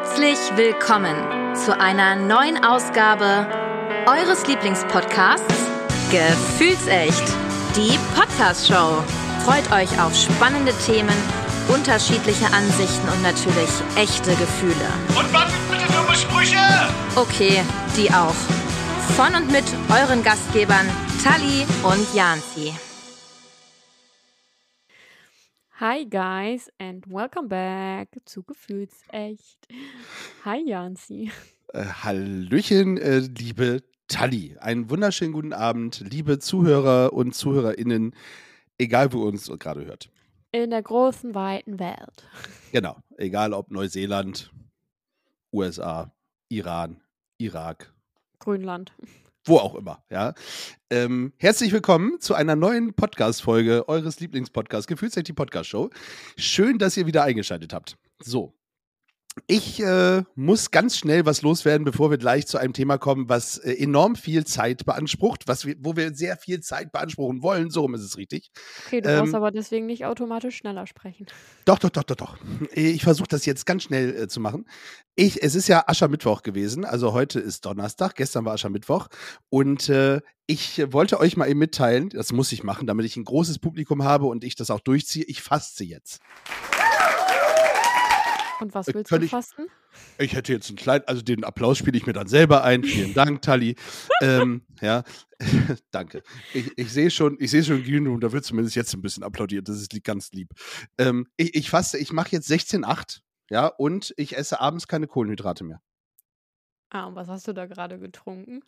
Herzlich willkommen zu einer neuen Ausgabe eures Lieblingspodcasts Gefühlsecht, die Podcast-Show. Freut euch auf spannende Themen, unterschiedliche Ansichten und natürlich echte Gefühle. Und was bitte dumme Sprüche? Okay, die auch. Von und mit euren Gastgebern Tali und Janzi. Hi guys and welcome back zu Gefühlsecht. Hi Janzi. Äh, Hallöchen, äh, liebe Tali. Einen wunderschönen guten Abend, liebe Zuhörer und ZuhörerInnen, egal wo ihr uns gerade hört. In der großen, weiten Welt. Genau, egal ob Neuseeland, USA, Iran, Irak, Grönland. Wo auch immer, ja. Ähm, herzlich willkommen zu einer neuen Podcast-Folge eures Lieblingspodcasts, Gefühlsrecht die Podcast-Show. Schön, dass ihr wieder eingeschaltet habt. So. Ich äh, muss ganz schnell was loswerden, bevor wir gleich zu einem Thema kommen, was äh, enorm viel Zeit beansprucht, was wir, wo wir sehr viel Zeit beanspruchen wollen. So rum ist es richtig. Okay, du Ähm, brauchst aber deswegen nicht automatisch schneller sprechen. Doch, doch, doch, doch, doch. Ich versuche das jetzt ganz schnell äh, zu machen. Ich, es ist ja Aschermittwoch gewesen, also heute ist Donnerstag, gestern war Aschermittwoch und äh, ich wollte euch mal eben mitteilen, das muss ich machen, damit ich ein großes Publikum habe und ich das auch durchziehe. Ich faste jetzt. Und was äh, willst du ich- fasten? Ich hätte jetzt einen kleinen, also den Applaus spiele ich mir dann selber ein. Vielen Dank, Tali. ähm, ja, danke. Ich, ich sehe schon, ich sehe schon Green Room, da wird zumindest jetzt ein bisschen applaudiert. Das ist ganz lieb. Ähm, ich, ich faste, ich mache jetzt 16,8, ja, und ich esse abends keine Kohlenhydrate mehr. Ah, und was hast du da gerade getrunken?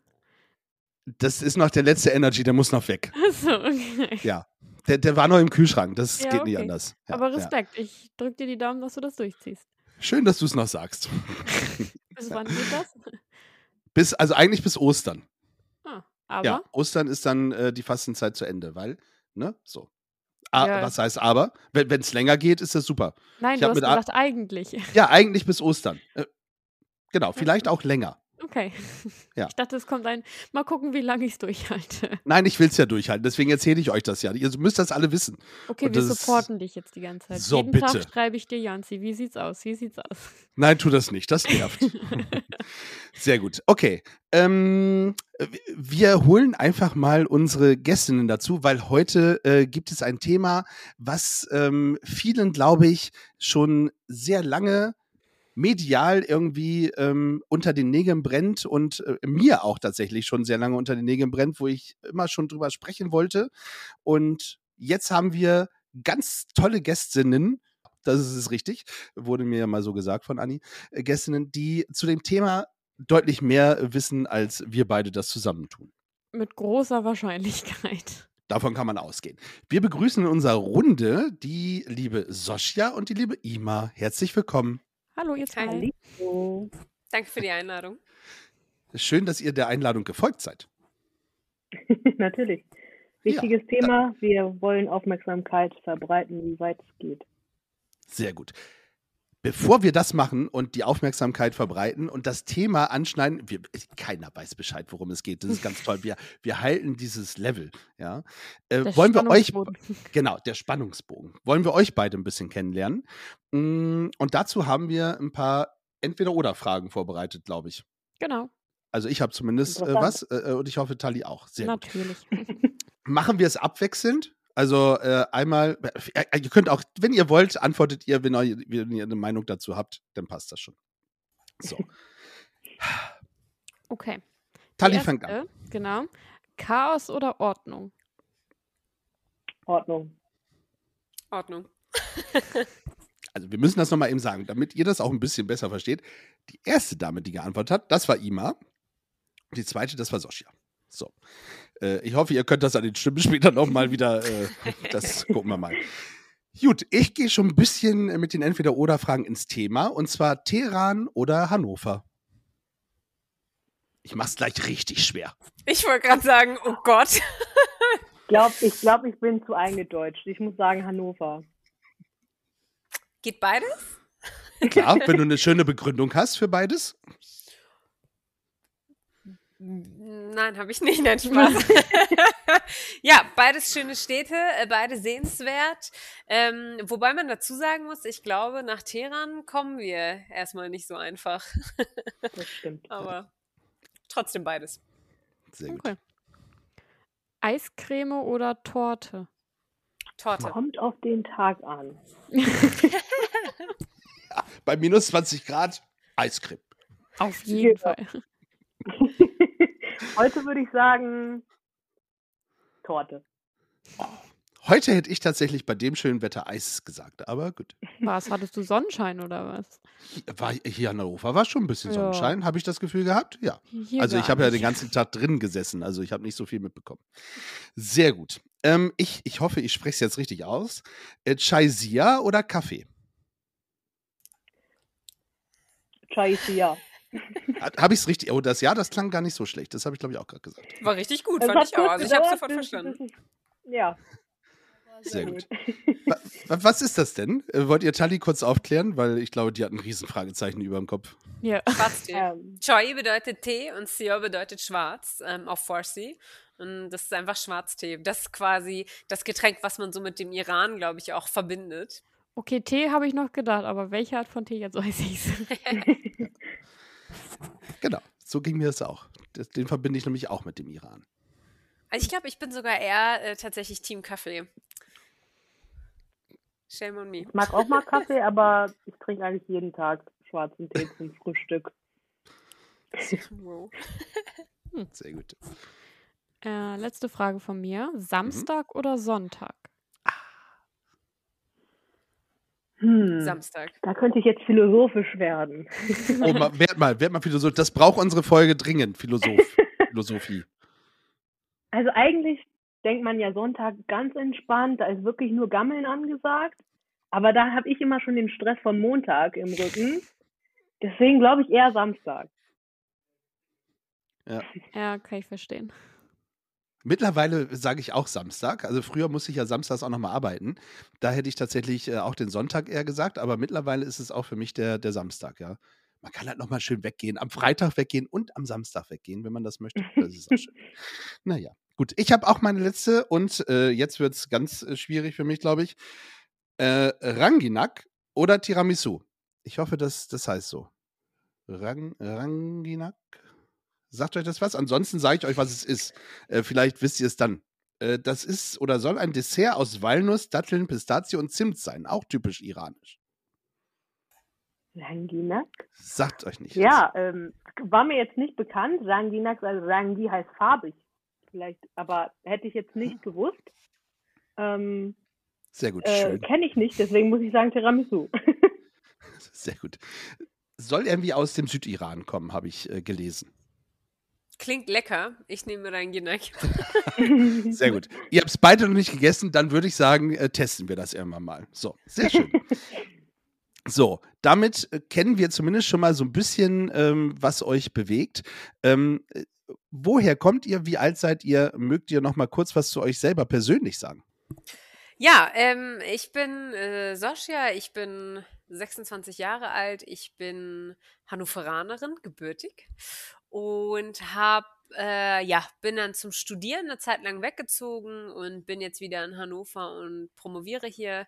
Das ist noch der letzte Energy, der muss noch weg. Achso, okay. Ja. Der, der war noch im Kühlschrank, das Ja, geht nicht okay. anders. Ja, aber ja. Respekt, ich drück dir die Daumen, dass du das durchziehst. Schön, dass du es noch sagst. Bis wann geht das? Bis, also eigentlich bis Ostern. Ah, aber Ja, Ostern ist dann äh, die Fastenzeit zu Ende, weil, ne, so. A Ja. Was heißt aber? Wenn es länger geht, ist das super. nein, ich du hast mit A- gesagt eigentlich. Ja, eigentlich bis Ostern. Äh, genau, vielleicht auch länger. Okay. Ja. Ich dachte, es kommt ein. Mal gucken, wie lange ich es durchhalte. Nein, ich will es ja durchhalten, deswegen erzähle ich euch das ja. Ihr müsst das alle wissen. Okay, Und wir das ist- supporten dich jetzt die ganze Zeit. So, Jeden bitte. Tag schreibe ich dir, Janzi, wie sieht's aus? Wie sieht's aus? Nein, tu das nicht, das nervt. Sehr gut. Okay. Ähm, wir holen einfach mal unsere Gästinnen dazu, weil heute äh, gibt es ein Thema, was ähm, vielen, glaube ich, schon sehr lange medial irgendwie ähm, unter den Nägeln brennt und äh, mir auch tatsächlich schon sehr lange unter den Nägeln brennt, wo ich immer schon drüber sprechen wollte. Und jetzt haben wir ganz tolle Gästinnen. Das ist es richtig, wurde mir ja mal so gesagt von Anni. Äh, Gästinnen, die zu dem Thema deutlich mehr wissen, als wir beide das zusammentun. Mit großer Wahrscheinlichkeit. Davon kann man ausgehen. Wir begrüßen in unserer Runde die liebe Sosja und die liebe Ima. Herzlich willkommen. Hallo, ihr zwei. Hallo. Danke für die Einladung. Schön, dass ihr der Einladung gefolgt seid. Natürlich. Wichtiges Thema. Wir wollen Aufmerksamkeit verbreiten, wie weit es geht. Sehr gut. Bevor wir das machen und die Aufmerksamkeit verbreiten und das Thema anschneiden, wir, keiner weiß Bescheid, worum es geht. Das ist ganz toll. Wir, wir halten dieses Level. Ja. Äh, wollen wir euch, genau, der Spannungsbogen. Wollen wir euch beide ein bisschen kennenlernen? Mm, Und dazu haben wir ein paar Entweder-Oder-Fragen vorbereitet, glaube ich. Genau, Also ich habe zumindest äh, was äh, und ich hoffe, Tali auch. Sehr gut. natürlich. Machen wir es abwechselnd? Also äh, einmal, äh, ihr könnt auch, wenn ihr wollt, antwortet ihr, wenn ihr, wenn ihr eine Meinung dazu habt, dann passt das schon. So. Okay. Tali fängt an. Genau. Chaos oder Ordnung? Ordnung. Ordnung. Also wir müssen das nochmal eben sagen, damit ihr das auch ein bisschen besser versteht. Die erste Dame, die geantwortet hat, das war Ima. Die zweite, das war Sosja. So. Äh, ich hoffe, ihr könnt das an den Stimmen später nochmal wieder, äh, das gucken wir mal. Gut, ich gehe schon ein bisschen mit den Entweder-Oder-Fragen ins Thema, und zwar Teheran oder Hannover. Ich mach's gleich richtig schwer. Ich wollte gerade sagen, oh Gott. Ich glaube, ich, glaub, ich bin zu eingedeutscht. Ich muss sagen Hannover. Geht beides? Klar, wenn du eine schöne Begründung hast für beides. Nein, habe ich nicht. Nein, Spaß. ja, beides schöne Städte, äh, beide sehenswert. Ähm, wobei man dazu sagen muss, ich glaube, nach Teheran kommen wir erstmal nicht so einfach. Das stimmt. Aber trotzdem beides. Sehr gut. Okay. Eiscreme oder Torte? Torte. Kommt auf den Tag an. Bei minus 20 Grad Eiscreme. Auf jeden Ja. Fall. Heute würde ich sagen Torte. Heute hätte ich tatsächlich bei dem schönen Wetter Eis gesagt, aber gut. Was? Hattest du Sonnenschein oder was? War hier in Hannover war schon ein bisschen Ja. Sonnenschein, habe ich das Gefühl gehabt? Ja. Hier Also ich habe ja den ganzen Tag drin gesessen, also ich habe nicht so viel mitbekommen. Sehr gut. Ähm, ich, ich hoffe, ich spreche es jetzt richtig aus. Äh, Chaisia oder Kaffee? Ja. Habe ich es richtig? Oh, das ja, das klang gar nicht so schlecht. Das habe ich, glaube ich, auch gerade gesagt. War richtig gut, Es fand ich auch. Also ich habe gedauert, sofort verstanden. es- Ja. Sehr gut. Wa- wa- Was ist das denn? Äh, Wollt ihr Tali kurz aufklären? Weil ich glaube, die hat ein Riesenfragezeichen über dem Kopf. Ja. Schwarztee. Ähm, Choi bedeutet Tee und Sio bedeutet schwarz ähm, auf Farsi. Und das ist einfach Schwarztee. Das ist quasi das Getränk, was man so mit dem Iran, glaube ich, auch verbindet. Okay, Tee habe ich noch gedacht, aber welche Art von Tee jetzt weiß ich Genau, so ging mir das auch. Den verbinde ich nämlich auch mit dem Iran. Also ich glaube, ich bin sogar eher äh, tatsächlich Team Kaffee. Shame on me. ich mag auch mal Kaffee, aber ich trinke eigentlich jeden Tag schwarzen Tee zum Frühstück. Wow. Sehr gut. äh, letzte Frage von mir. Samstag oder Sonntag? Hm, Samstag. da könnte ich jetzt philosophisch werden. Oh, mal, werd mal, werd mal Philosoph. Das braucht unsere Folge dringend, Philosoph. Philosophie. Also eigentlich denkt man ja Sonntag ganz entspannt, da ist wirklich nur Gammeln angesagt. Aber da habe ich immer schon den Stress vom Montag im Rücken. Deswegen glaube ich eher Samstag. Ja, kann ich verstehen. Mittlerweile sage ich auch Samstag. Also früher musste ich ja samstags auch nochmal arbeiten. Da hätte ich tatsächlich äh, auch den Sonntag eher gesagt, aber mittlerweile ist es auch für mich der, der Samstag, ja. Man kann halt nochmal schön weggehen, am Freitag weggehen und am Samstag weggehen, wenn man das möchte. Das ist auch schön. naja, gut. Ich habe auch meine letzte und äh, jetzt wird es ganz äh, schwierig für mich, glaube ich. Äh, Ranginak oder Tiramisu? Ich hoffe, das, das heißt so. Rang, Ranginak? Sagt euch das was? Ansonsten sage ich euch, was es ist. Äh, vielleicht wisst ihr es dann. Äh, das ist oder soll ein Dessert aus Walnuss, Datteln, Pistazie und Zimt sein. Auch typisch iranisch. Ranginak? Sagt euch nicht. Ja, ähm, war mir jetzt nicht bekannt. Ranginak, also Rangi heißt farbig. Vielleicht, aber hätte ich jetzt nicht gewusst. Ähm, Sehr gut, äh, schön. Kenne ich nicht, deswegen muss ich sagen Tiramisu. Sehr gut. Soll irgendwie aus dem Südiran kommen, habe ich äh, gelesen. Klingt lecker. Ich nehme rein Genack. Sehr gut. Ihr habt es beide noch nicht gegessen, dann würde ich sagen, äh, testen wir das irgendwann mal. So, sehr schön. So, damit äh, kennen wir zumindest schon mal so ein bisschen, ähm, was euch bewegt. Ähm, äh, woher kommt ihr? Wie alt seid ihr? Mögt ihr noch mal kurz was zu euch selber persönlich sagen? Ja, ähm, ich bin äh, Sosja, ich bin 26 Jahre alt, ich bin Hannoveranerin, gebürtig und hab, äh, ja, bin dann zum Studieren eine Zeit lang weggezogen und bin jetzt wieder in Hannover und promoviere hier.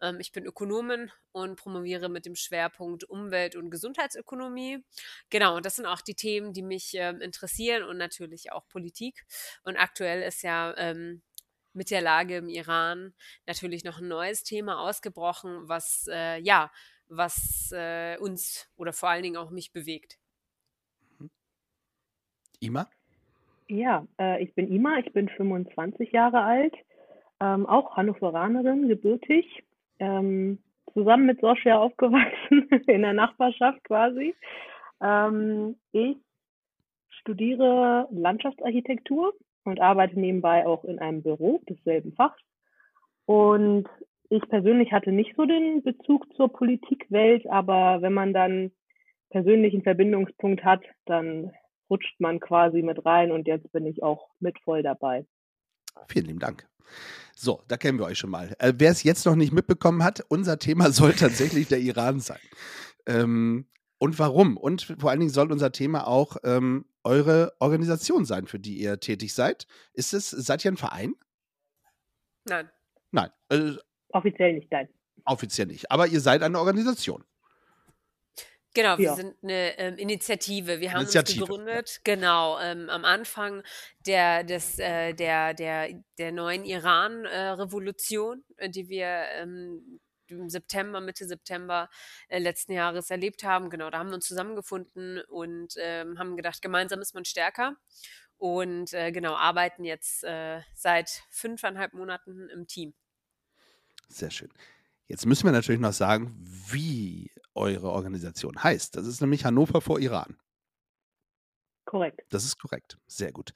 Ähm, ich bin Ökonomin und promoviere mit dem Schwerpunkt Umwelt- und Gesundheitsökonomie. Genau, und das sind auch die Themen, die mich ähm, interessieren und natürlich auch Politik. Und aktuell ist ja ähm, mit der Lage im Iran natürlich noch ein neues Thema ausgebrochen, was äh, ja, was äh, uns oder vor allen Dingen auch mich bewegt. Ima? Ja, äh, ich bin Ima, ich bin 25 Jahre alt, ähm, auch Hannoveranerin, gebürtig, ähm, zusammen mit Sosja aufgewachsen, in der Nachbarschaft quasi. Ähm, ich studiere Landschaftsarchitektur und arbeite nebenbei auch in einem Büro desselben Fachs. Und ich persönlich hatte nicht so den Bezug zur Politikwelt, aber wenn man dann persönlichen Verbindungspunkt hat, dann rutscht man quasi mit rein und jetzt bin ich auch mit voll dabei. Vielen lieben Dank. So, da kennen wir euch schon mal. Äh, Wer es jetzt noch nicht mitbekommen hat, unser Thema soll tatsächlich der Iran sein. Ähm, und warum? Und vor allen Dingen soll unser Thema auch ähm, eure Organisation sein, für die ihr tätig seid. Ist es, seid ihr ein Verein? Nein. Nein, äh, Offiziell nicht, nein. offiziell nicht. Aber ihr seid eine Organisation. Genau, wir Ja. sind eine ähm, Initiative. Wir haben Initiative, uns gegründet, genau, ähm, am Anfang der, des, äh, der, der, der neuen Iran-Revolution, äh, die wir ähm, im September, Mitte September äh, letzten Jahres erlebt haben. Genau, da haben wir uns zusammengefunden und ähm, haben gedacht, gemeinsam ist man stärker. Und äh, genau, arbeiten jetzt äh, seit fünfeinhalb Monaten im Team. Sehr schön. Jetzt müssen wir natürlich noch sagen, wie eure Organisation heißt. Das ist nämlich Hannover vor Iran. Korrekt. Das ist korrekt. Sehr gut.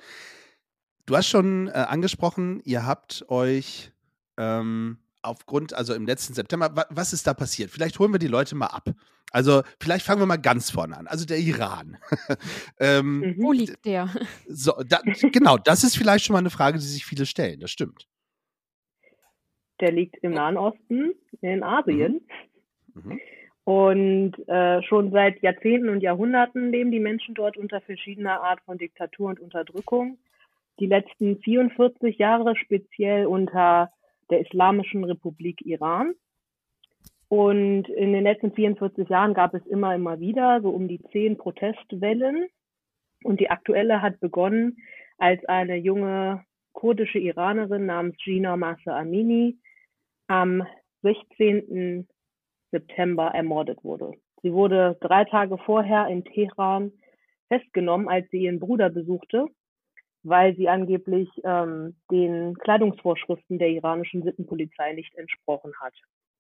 Du hast schon äh, angesprochen, ihr habt euch ähm, aufgrund, also im letzten September, wa was ist da passiert? Vielleicht holen wir die Leute mal ab. Also vielleicht fangen wir mal ganz vorne an. Also der Iran. ähm, Mhm. Wo liegt der? so, da, genau, das ist vielleicht schon mal eine Frage, die sich viele stellen. Das stimmt. Der liegt im Nahen Osten, in Asien. Mhm. Und äh, schon seit Jahrzehnten und Jahrhunderten leben die Menschen dort unter verschiedener Art von Diktatur und Unterdrückung. Die letzten 44 Jahre speziell unter der Islamischen Republik Iran. Und in den letzten 44 Jahren gab es immer, immer wieder so um die zehn Protestwellen. Und die aktuelle hat begonnen, als eine junge kurdische Iranerin namens Gina Masa Amini am 16. September ermordet wurde. Sie wurde drei Tage vorher in Teheran festgenommen, als sie ihren Bruder besuchte, weil sie angeblich ähm, den Kleidungsvorschriften der iranischen Sittenpolizei nicht entsprochen hat.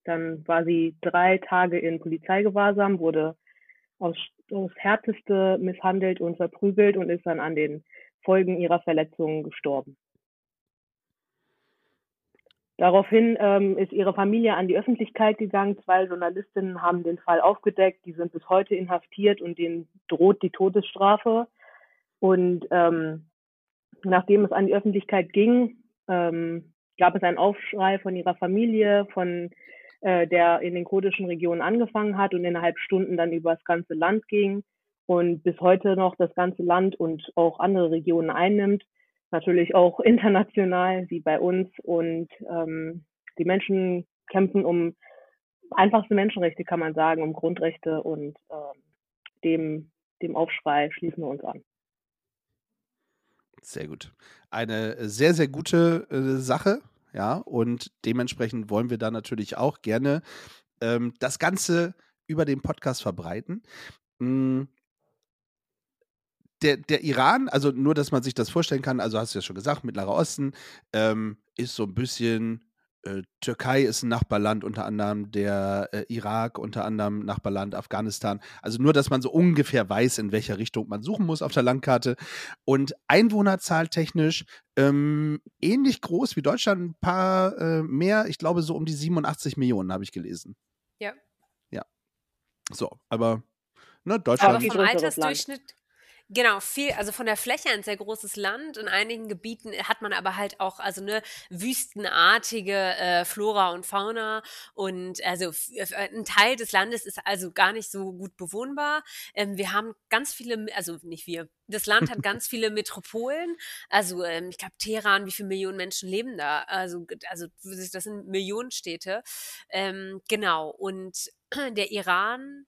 Dann war sie drei Tage in Polizeigewahrsam, wurde aufs, aufs Härteste misshandelt und verprügelt und ist dann an den Folgen ihrer Verletzungen gestorben. Daraufhin ähm, ist ihre Familie an die Öffentlichkeit gegangen. Zwei Journalistinnen haben den Fall aufgedeckt. Die sind bis heute inhaftiert und denen droht die Todesstrafe. Und ähm, nachdem es an die Öffentlichkeit ging, ähm, gab es einen Aufschrei von ihrer Familie, von äh, der in den kurdischen Regionen angefangen hat und innerhalb Stunden dann über das ganze Land ging und bis heute noch das ganze Land und auch andere Regionen einnimmt natürlich auch international wie bei uns. Und ähm, die Menschen kämpfen um einfachste Menschenrechte, kann man sagen, um Grundrechte und ähm, dem, dem Aufschrei schließen wir uns an. Sehr gut. Eine sehr, sehr gute äh, Sache, ja, und dementsprechend wollen wir da natürlich auch gerne ähm, das Ganze über den Podcast verbreiten. Mm, der, der Iran, also nur, dass man sich das vorstellen kann, also hast du ja schon gesagt, Mittlerer Osten ähm, ist so ein bisschen, äh, Türkei ist ein Nachbarland, unter anderem der äh, Irak, unter anderem Nachbarland Afghanistan. Also nur, dass man so ungefähr weiß, in welcher Richtung man suchen muss auf der Landkarte. Und Einwohnerzahltechnisch ähm, ähnlich groß wie Deutschland, ein paar äh, mehr, ich glaube so um die 87 Millionen, habe ich gelesen. Ja. Ja. So, aber ne, Aber Deutschland. viel vom Altersdurchschnitt, genau, viel, also von der Fläche ein sehr großes Land. In einigen Gebieten hat man aber halt auch, also ne, wüstenartige äh, Flora und Fauna. Und also ein Teil des Landes ist also gar nicht so gut bewohnbar. Ähm, wir haben ganz viele, also nicht wir, das Land hat ganz viele Metropolen. Also ähm, ich glaube, Teheran, wie viele Millionen Menschen leben da? Also, also das sind Millionenstädte. Ähm, genau. Und der Iran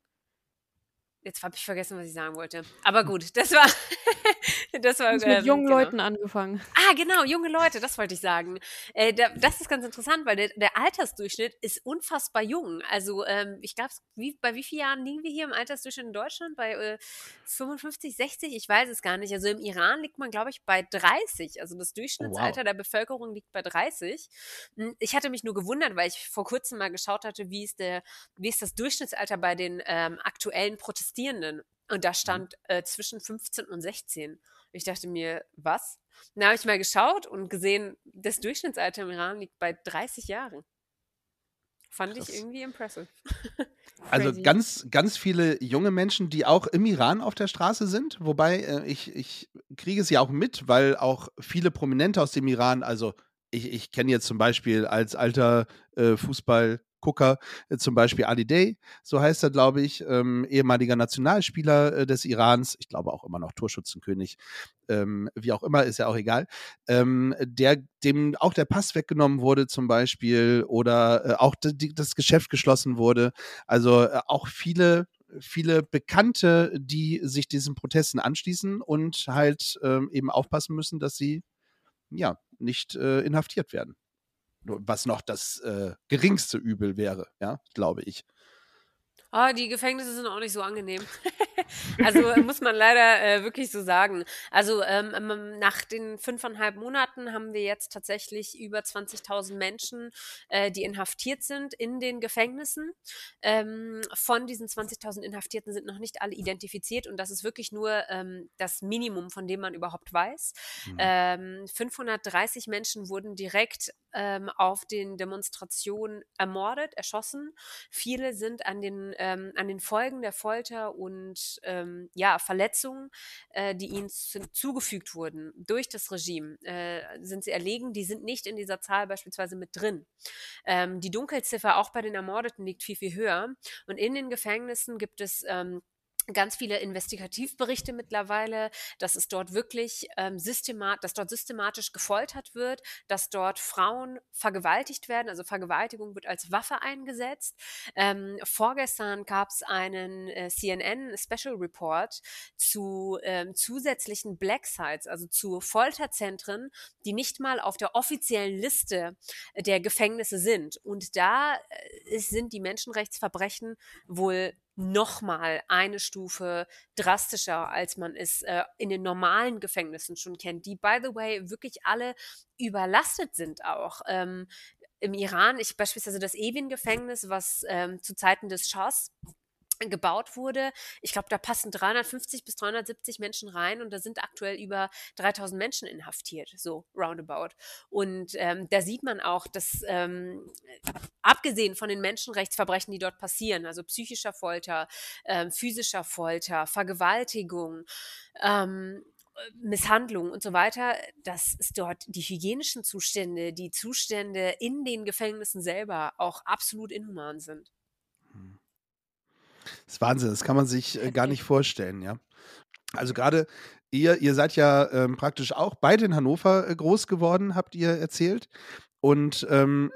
Jetzt habe ich vergessen, was ich sagen wollte. Aber gut, das war. das war mit ähm, jungen genau. Leuten angefangen. Ah, genau, junge Leute, das wollte ich sagen. Äh, da, das ist ganz interessant, weil der, der Altersdurchschnitt ist unfassbar jung. Also, ähm, ich glaube, wie, bei wie vielen Jahren liegen wir hier im Altersdurchschnitt in Deutschland? Bei äh, 55, 60? Ich weiß es gar nicht. Also im Iran liegt man, glaube ich, bei 30. Also das Durchschnittsalter der Bevölkerung liegt bei 30. Hm, Ich hatte mich nur gewundert, weil ich vor kurzem mal geschaut hatte, wie ist, der, wie ist das Durchschnittsalter bei den ähm, aktuellen Protestierenden. Und da stand äh, zwischen 15 und 16. Ich dachte mir, was? Dann habe ich mal geschaut und gesehen, das Durchschnittsalter im Iran liegt bei 30 Jahren. Fand Krass. ich irgendwie impressive. Also ganz, ganz viele junge Menschen, die auch im Iran auf der Straße sind. Wobei äh, ich, ich kriege es ja auch mit, weil auch viele Prominente aus dem Iran, also ich, ich kenne jetzt zum Beispiel als alter äh, Fußball- Gucker, äh, zum Beispiel Ali Day, so heißt er, glaube ich, ähm, ehemaliger Nationalspieler äh, des Irans, ich glaube auch immer noch Torschützenkönig, ähm, wie auch immer, ist ja auch egal, ähm, der, dem auch der Pass weggenommen wurde zum Beispiel oder äh, auch die, das Geschäft geschlossen wurde. Also äh, auch viele viele Bekannte, die sich diesen Protesten anschließen und halt ähm, eben aufpassen müssen, dass sie ja nicht äh, inhaftiert werden was noch das äh, geringste Übel wäre, ja, glaube ich. Oh, die Gefängnisse sind auch nicht so angenehm. also äh, muss man leider äh, wirklich so sagen. Also ähm, ähm, nach den fünfeinhalb Monaten haben wir jetzt tatsächlich über 20.000 Menschen, äh, die inhaftiert sind in den Gefängnissen. Ähm, von diesen 20.000 Inhaftierten sind noch nicht alle identifiziert und das ist wirklich nur ähm, das Minimum, von dem man überhaupt weiß. Mhm. 530 ähm, Menschen wurden direkt ähm, auf den Demonstrationen ermordet, erschossen. Viele sind an den ähm, an den Folgen der Folter und ähm, ja, Verletzungen, äh, die ihnen zugefügt wurden durch das Regime, äh, sind sie erlegen. Die sind nicht in dieser Zahl beispielsweise mit drin. Ähm, die Dunkelziffer auch bei den Ermordeten liegt viel, viel höher. Und in den Gefängnissen gibt es ähm, ganz viele Investigativberichte mittlerweile, dass es dort wirklich ähm, systemat, dass dort systematisch gefoltert wird, dass dort Frauen vergewaltigt werden, also Vergewaltigung wird als Waffe eingesetzt. Ähm, vorgestern gab es einen äh, CNN Special Report zu ähm, zusätzlichen Black Sites, also zu Folterzentren, die nicht mal auf der offiziellen Liste der Gefängnisse sind. Und da äh, sind die Menschenrechtsverbrechen wohl nochmal eine Stufe drastischer, als man es äh, in den normalen Gefängnissen schon kennt, die, by the way, wirklich alle überlastet sind auch. Ähm, Im Iran, ich beispielsweise das Evin-Gefängnis, was ähm, zu Zeiten des Schahs gebaut wurde. Ich glaube, da passen 350 bis 370 Menschen rein und da sind aktuell über 3000 Menschen inhaftiert, so roundabout. Und ähm, da sieht man auch, dass ähm, abgesehen von den Menschenrechtsverbrechen, die dort passieren, also psychischer Folter, ähm, physischer Folter, Vergewaltigung, ähm, Misshandlung und so weiter, dass es dort die hygienischen Zustände, die Zustände in den Gefängnissen selber auch absolut inhuman sind. Das ist Wahnsinn, das kann man sich äh, gar nicht vorstellen, ja. Also gerade ihr, ihr seid ja ähm, praktisch auch beide in Hannover äh, groß geworden, habt ihr erzählt. Und ähm,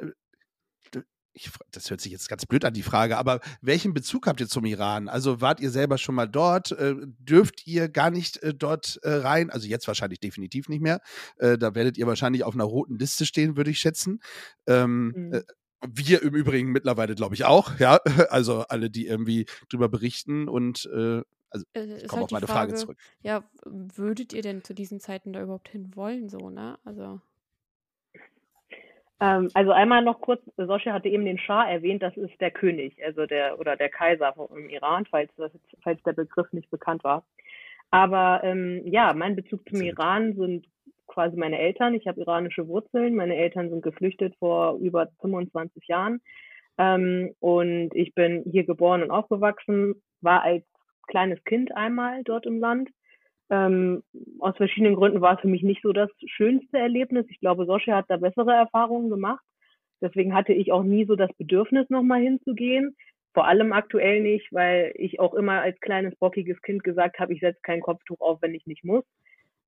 ich, das hört sich jetzt ganz blöd an, die Frage, aber welchen Bezug habt ihr zum Iran? Also wart ihr selber schon mal dort? Äh, dürft ihr gar nicht äh, dort äh, rein? Also jetzt wahrscheinlich definitiv nicht mehr. Äh, da werdet ihr wahrscheinlich auf einer roten Liste stehen, würde ich schätzen. Ähm, mhm. Wir im Übrigen mittlerweile, glaube ich, auch, ja. Also alle, die irgendwie drüber berichten und äh, also äh, ich komme halt auf meine Frage, Frage, zurück. Ja, würdet ihr denn zu diesen Zeiten da überhaupt hin wollen, so, ne? Also. Ähm, also einmal noch kurz, Sosche hatte eben den Schah erwähnt, das ist der König, also der oder der Kaiser im Iran, falls, falls der Begriff nicht bekannt war. Aber ähm, ja, mein Bezug zum Iran sind quasi meine Eltern. Ich habe iranische Wurzeln. Meine Eltern sind geflüchtet vor über 25 Jahren. Ähm, und ich bin hier geboren und aufgewachsen, war als kleines Kind einmal dort im Land. Ähm, aus verschiedenen Gründen war es für mich nicht so das schönste Erlebnis. Ich glaube, Sosche hat da bessere Erfahrungen gemacht. Deswegen hatte ich auch nie so das Bedürfnis, nochmal hinzugehen. Vor allem aktuell nicht, weil ich auch immer als kleines bockiges Kind gesagt habe, ich setze kein Kopftuch auf, wenn ich nicht muss.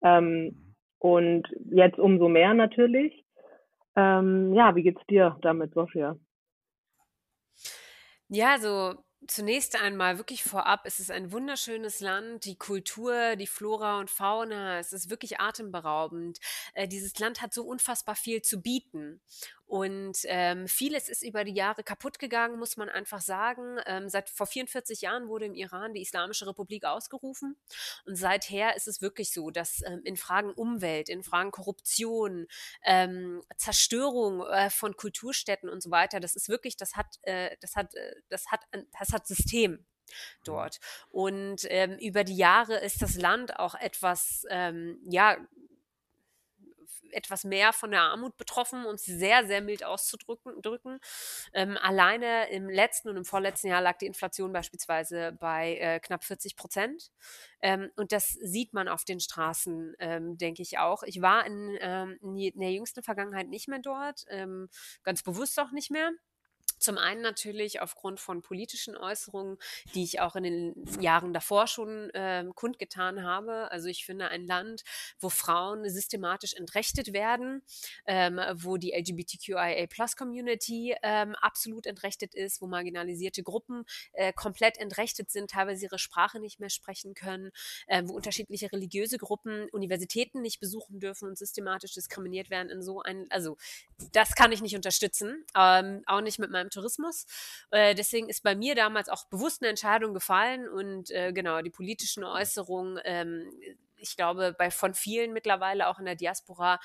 Ähm, und jetzt umso mehr natürlich. Ähm, ja, wie geht's dir damit, Sofia? Ja, so Zunächst einmal wirklich vorab, es ist ein wunderschönes Land, die Kultur, die Flora und Fauna, es ist wirklich atemberaubend. Äh, dieses Land hat so unfassbar viel zu bieten. Und ähm, vieles ist über die Jahre kaputt gegangen, muss man einfach sagen. Ähm, seit vor 44 Jahren wurde im Iran die Islamische Republik ausgerufen. Und seither ist es wirklich so, dass ähm, in Fragen Umwelt, in Fragen Korruption, ähm, Zerstörung äh, von Kulturstätten und so weiter, das ist wirklich, das hat, äh, das hat, äh, das hat, das hat System dort. Und ähm, über die Jahre ist das Land auch etwas, ähm, ja, etwas mehr von der Armut betroffen, um es sehr, sehr mild auszudrücken. Drücken. Ähm, alleine im letzten und im vorletzten Jahr lag die Inflation beispielsweise bei äh, knapp 40 Prozent. Ähm, und das sieht man auf den Straßen, ähm, denke ich auch. Ich war in, ähm, in der jüngsten Vergangenheit nicht mehr dort, ähm, ganz bewusst auch nicht mehr. Zum einen natürlich aufgrund von politischen Äußerungen, die ich auch in den Jahren davor schon äh, kundgetan habe. Also ich finde ein Land, wo Frauen systematisch entrechtet werden, ähm, wo die LGBTQIA-Plus-Community ähm, absolut entrechtet ist, wo marginalisierte Gruppen äh, komplett entrechtet sind, teilweise ihre Sprache nicht mehr sprechen können, äh, wo unterschiedliche religiöse Gruppen Universitäten nicht besuchen dürfen und systematisch diskriminiert werden in so ein, also das kann ich nicht unterstützen, ähm, auch nicht mit meinem Tourismus. Äh, deswegen ist bei mir damals auch bewusst eine Entscheidung gefallen und äh, genau die politischen Äußerungen, ähm, ich glaube, bei von vielen mittlerweile auch in der Diaspora,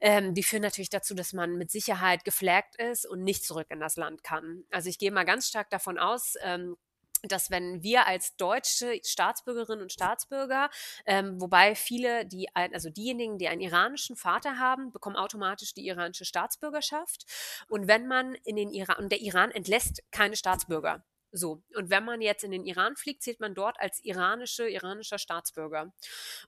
ähm, die führen natürlich dazu, dass man mit Sicherheit geflaggt ist und nicht zurück in das Land kann. Also ich gehe mal ganz stark davon aus, ähm, dass wenn wir als deutsche Staatsbürgerinnen und Staatsbürger, ähm, wobei viele, die ein, also diejenigen, die einen iranischen Vater haben, bekommen automatisch die iranische Staatsbürgerschaft. Und wenn man in den Iran, und der Iran entlässt keine Staatsbürger. So, und wenn man jetzt in den Iran fliegt, zählt man dort als iranische, iranischer Staatsbürger.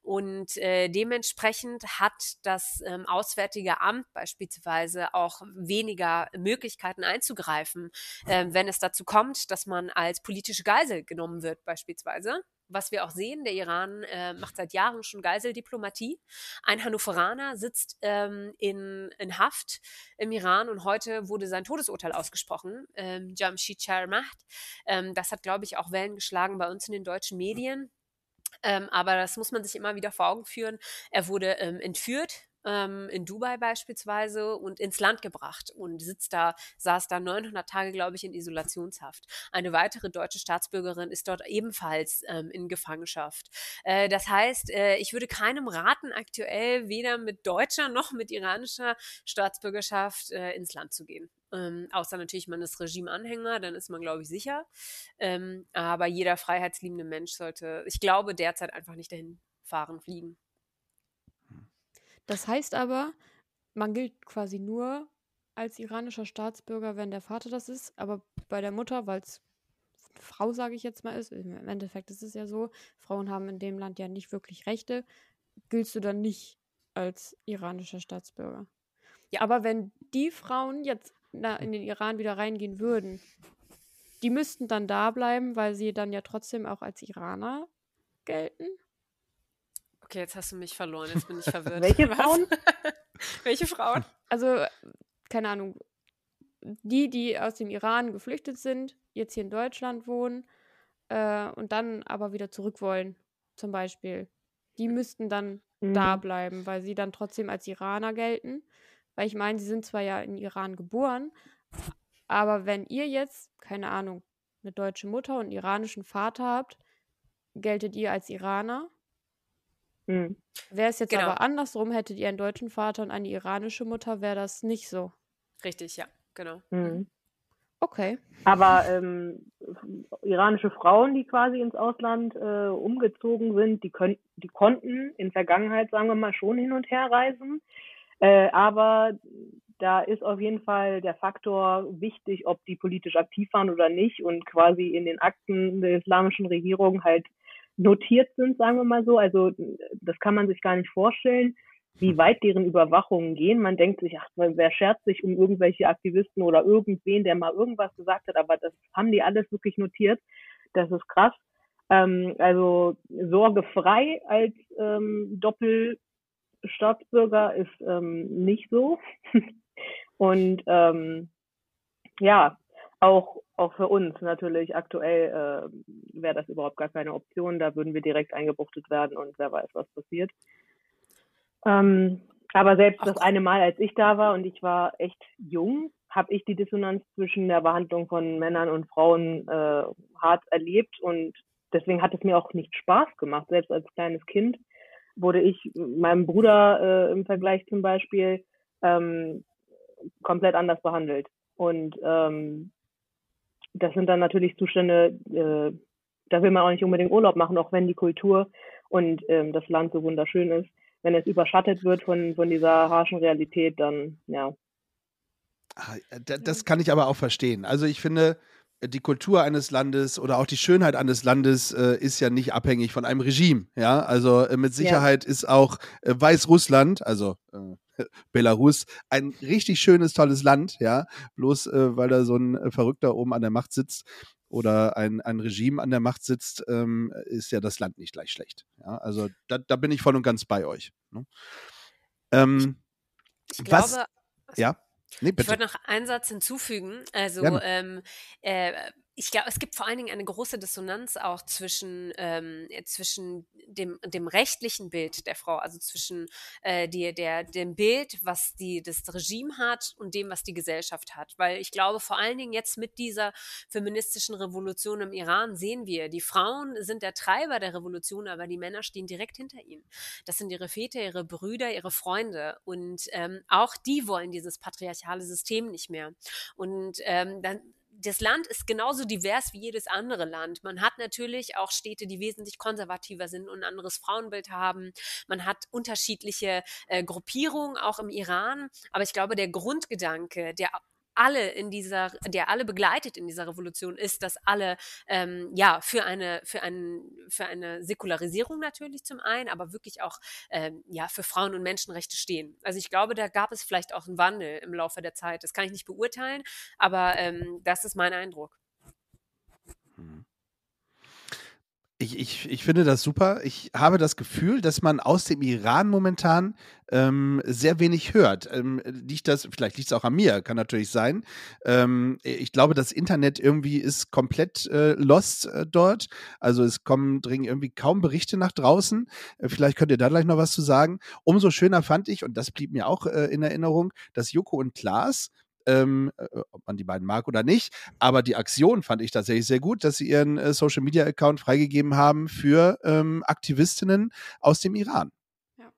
Und äh, dementsprechend hat das ähm, Auswärtige Amt beispielsweise auch weniger Möglichkeiten einzugreifen, äh, wenn es dazu kommt, dass man als politische Geisel genommen wird, beispielsweise was wir auch sehen, der Iran äh, macht seit Jahren schon Geiseldiplomatie. Ein Hannoveraner sitzt ähm, in, in Haft im Iran und heute wurde sein Todesurteil ausgesprochen, ähm, Jamshid Sharmahd. Ähm, das hat, glaube ich, auch Wellen geschlagen bei uns in den deutschen Medien. Ähm, aber das muss man sich immer wieder vor Augen führen. Er wurde ähm, entführt ähm, in Dubai beispielsweise und ins Land gebracht und sitzt da, saß da 900 Tage, glaube ich, in Isolationshaft. Eine weitere deutsche Staatsbürgerin ist dort ebenfalls ähm, in Gefangenschaft. Äh, das heißt, äh, ich würde keinem raten, aktuell weder mit deutscher noch mit iranischer Staatsbürgerschaft äh, ins Land zu gehen. Ähm, außer natürlich, man ist Regimeanhänger, dann ist man, glaube ich, sicher. Ähm, aber jeder freiheitsliebende Mensch sollte, ich glaube, derzeit einfach nicht dahin fahren, fliegen. Das heißt aber, man gilt quasi nur als iranischer Staatsbürger, wenn der Vater das ist, aber bei der Mutter, weil es Frau, sage ich jetzt mal, ist, im Endeffekt ist es ja so, Frauen haben in dem Land ja nicht wirklich Rechte, giltst du dann nicht als iranischer Staatsbürger. Ja. Aber wenn die Frauen jetzt in den Iran wieder reingehen würden, die müssten dann da bleiben, weil sie dann ja trotzdem auch als Iraner gelten? Okay, jetzt hast du mich verloren, jetzt bin ich verwirrt. Welche Frauen? Welche Frauen? Also, keine Ahnung, die, die aus dem Iran geflüchtet sind, jetzt hier in Deutschland wohnen äh, und dann aber wieder zurück wollen, zum Beispiel, die müssten dann mhm. da bleiben, weil sie dann trotzdem als Iraner gelten. Weil ich meine, sie sind zwar ja in Iran geboren, aber wenn ihr jetzt, keine Ahnung, eine deutsche Mutter und einen iranischen Vater habt, geltet ihr als Iraner Mhm. Wäre es jetzt genau. aber andersrum, hättet ihr einen deutschen Vater und eine iranische Mutter, wäre das nicht so. Richtig, ja, genau. Mhm. Okay. Aber ähm, iranische Frauen, die quasi ins Ausland äh, umgezogen sind, die, können, die konnten in Vergangenheit, sagen wir mal, schon hin und her reisen. Äh, aber da ist auf jeden Fall der Faktor wichtig, ob die politisch aktiv waren oder nicht und quasi in den Akten der islamischen Regierung halt notiert sind, sagen wir mal so. Also das kann man sich gar nicht vorstellen, wie weit deren Überwachungen gehen. Man denkt sich, ach, wer schert sich um irgendwelche Aktivisten oder irgendwen, der mal irgendwas gesagt hat, aber das haben die alles wirklich notiert. Das ist krass. Ähm, also sorgefrei als ähm, Doppelstaatsbürger ist ähm, nicht so. Und ähm, ja, auch, auch für uns natürlich aktuell äh, wäre das überhaupt gar keine Option. Da würden wir direkt eingebuchtet werden und wer weiß, was passiert. Ähm, aber selbst das eine Mal, als ich da war und ich war echt jung, habe ich die Dissonanz zwischen der Behandlung von Männern und Frauen äh, hart erlebt und deswegen hat es mir auch nicht Spaß gemacht. Selbst als kleines Kind wurde ich meinem Bruder äh, im Vergleich zum Beispiel ähm, komplett anders behandelt. Und ähm, das sind dann natürlich Zustände, äh, da will man auch nicht unbedingt Urlaub machen, auch wenn die Kultur und ähm, das Land so wunderschön ist. wenn es überschattet wird von, von dieser harschen Realität, dann ja. Ah, das kann ich aber auch verstehen. Also ich finde, die Kultur eines Landes oder auch die Schönheit eines Landes äh, ist ja nicht abhängig von einem Regime. Ja, also äh, mit Sicherheit ja. ist auch äh, Weißrussland, also äh, Belarus, ein richtig schönes, tolles Land. Ja, bloß äh, weil da so ein äh, Verrückter oben an der Macht sitzt oder ein, ein Regime an der Macht sitzt, ähm, ist ja das Land nicht gleich schlecht. Ja, also da, da bin ich voll und ganz bei euch. Ne? Ähm, ich, ich glaube, was, ja. Nee, ich wollte noch einen Satz hinzufügen. Also ähm, äh, ich glaube, es gibt vor allen Dingen eine große Dissonanz auch zwischen, ähm, zwischen dem, dem rechtlichen Bild der Frau, also zwischen äh, die, der, dem Bild, was die, das Regime hat und dem, was die Gesellschaft hat. Weil ich glaube, vor allen Dingen jetzt mit dieser feministischen Revolution im Iran sehen wir, die Frauen sind der Treiber der Revolution, aber die Männer stehen direkt hinter ihnen. Das sind ihre Väter, ihre Brüder, ihre Freunde. Und ähm, auch die wollen dieses patriarchale System nicht mehr. Und ähm, dann das Land ist genauso divers wie jedes andere Land. Man hat natürlich auch Städte, die wesentlich konservativer sind und ein anderes Frauenbild haben. Man hat unterschiedliche äh, Gruppierungen auch im Iran. Aber ich glaube, der Grundgedanke, der alle in dieser, der alle begleitet in dieser Revolution ist, dass alle ähm, ja für eine für einen für eine Säkularisierung natürlich zum einen, aber wirklich auch ähm, ja für Frauen und Menschenrechte stehen. Also ich glaube, da gab es vielleicht auch einen Wandel im Laufe der Zeit. Das kann ich nicht beurteilen, aber ähm, das ist mein Eindruck. Hm. Ich, ich, ich finde das super. Ich habe das Gefühl, dass man aus dem Iran momentan ähm, sehr wenig hört. Ähm, liegt das, vielleicht liegt es auch an mir, kann natürlich sein. Ähm, ich glaube, das Internet irgendwie ist komplett äh, lost äh, dort. Also es kommen, dringen irgendwie kaum Berichte nach draußen. Äh, vielleicht könnt ihr da gleich noch was zu sagen. Umso schöner fand ich, und das blieb mir auch äh, in Erinnerung, dass Joko und Klaas ähm, äh, ob man die beiden mag oder nicht. Aber die Aktion fand ich tatsächlich sehr gut, dass sie ihren äh, Social Media Account freigegeben haben für ähm, Aktivistinnen aus dem Iran. Ja.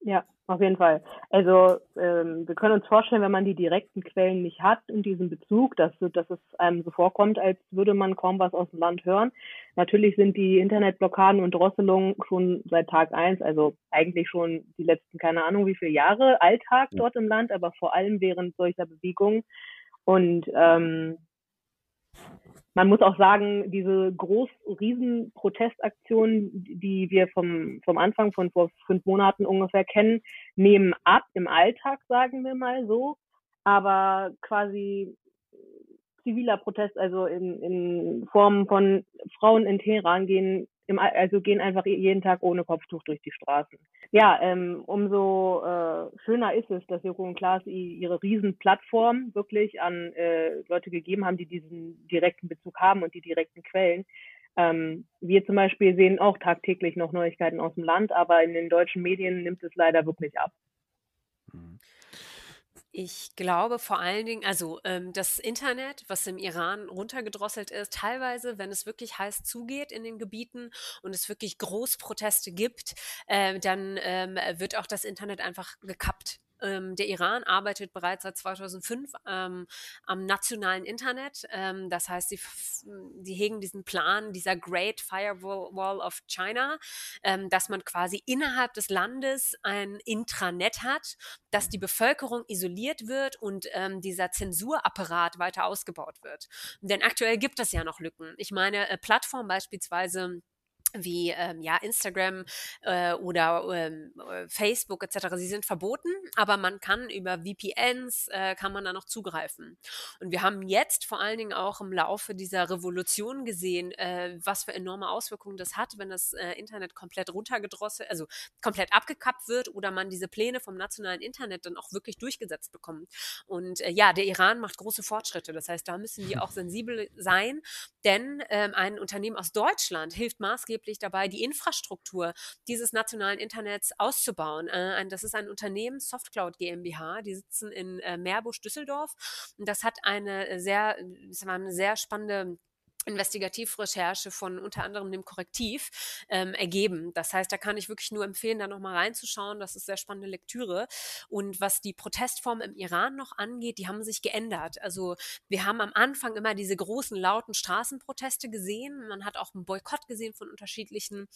ja, auf jeden Fall. Also ähm, wir können uns vorstellen, wenn man die direkten Quellen nicht hat und diesen Bezug, dass, dass es einem so vorkommt, als würde man kaum was aus dem Land hören. Natürlich sind die Internetblockaden und Drosselungen schon seit Tag eins, also eigentlich schon die letzten, keine Ahnung wie viele Jahre, Alltag dort im Land, aber vor allem während solcher Bewegungen. Und ähm, man muss auch sagen, diese groß, riesen Protestaktionen, die wir vom, vom Anfang von vor fünf Monaten ungefähr kennen, nehmen ab im Alltag, sagen wir mal so. Aber quasi ziviler Protest, also in, in Form von Frauen in Teheran gehen im, also gehen einfach jeden Tag ohne Kopftuch durch die Straßen. Ja, ähm, umso äh, schöner ist es, dass Joko und Klaas ihre Riesenplattform wirklich an äh, Leute gegeben haben, die diesen direkten Bezug haben und die direkten Quellen. Ähm, wir zum Beispiel sehen auch tagtäglich noch Neuigkeiten aus dem Land, aber in den deutschen Medien nimmt es leider wirklich ab. Ich glaube vor allen Dingen, also ähm, das Internet, was im Iran runtergedrosselt ist, teilweise, wenn es wirklich heiß zugeht in den Gebieten und es wirklich Großproteste gibt, äh, dann ähm, wird auch das Internet einfach gekappt. Ähm, der Iran arbeitet bereits seit 2005 ähm, am nationalen Internet. Ähm, das heißt, sie, sie hegen diesen Plan dieser Great Firewall of China, ähm, dass man quasi innerhalb des Landes ein Intranet hat, dass die Bevölkerung isoliert wird und ähm, dieser Zensurapparat weiter ausgebaut wird. Denn aktuell gibt es ja noch Lücken. Ich meine, äh, Plattformen beispielsweise wie ähm, ja Instagram äh, oder ähm, äh, Facebook etc. Sie sind verboten, aber man kann über VPNs äh, kann man da noch zugreifen. Und wir haben jetzt vor allen Dingen auch im Laufe dieser Revolution gesehen, äh, was für enorme Auswirkungen das hat, wenn das äh, Internet komplett runtergedrosselt, also komplett abgekappt wird oder man diese Pläne vom nationalen Internet dann auch wirklich durchgesetzt bekommt. Und äh, ja, der Iran macht große Fortschritte. Das heißt, da müssen wir auch sensibel sein, denn ähm, ein Unternehmen aus Deutschland hilft maßgeblich maßgeblich dabei, die Infrastruktur dieses nationalen Internets auszubauen. Äh, das ist ein Unternehmen, Softcloud GmbH, die sitzen in äh, Meerbusch, Düsseldorf. Das hat eine sehr, das war eine sehr spannende Investigativrecherche von unter anderem dem Korrektiv ähm, ergeben. Das heißt, da kann ich wirklich nur empfehlen, da nochmal reinzuschauen. Das ist sehr spannende Lektüre. Und was die Protestform im Iran noch angeht, die haben sich geändert. Also wir haben am Anfang immer diese großen, lauten Straßenproteste gesehen. Man hat auch einen Boykott gesehen von unterschiedlichen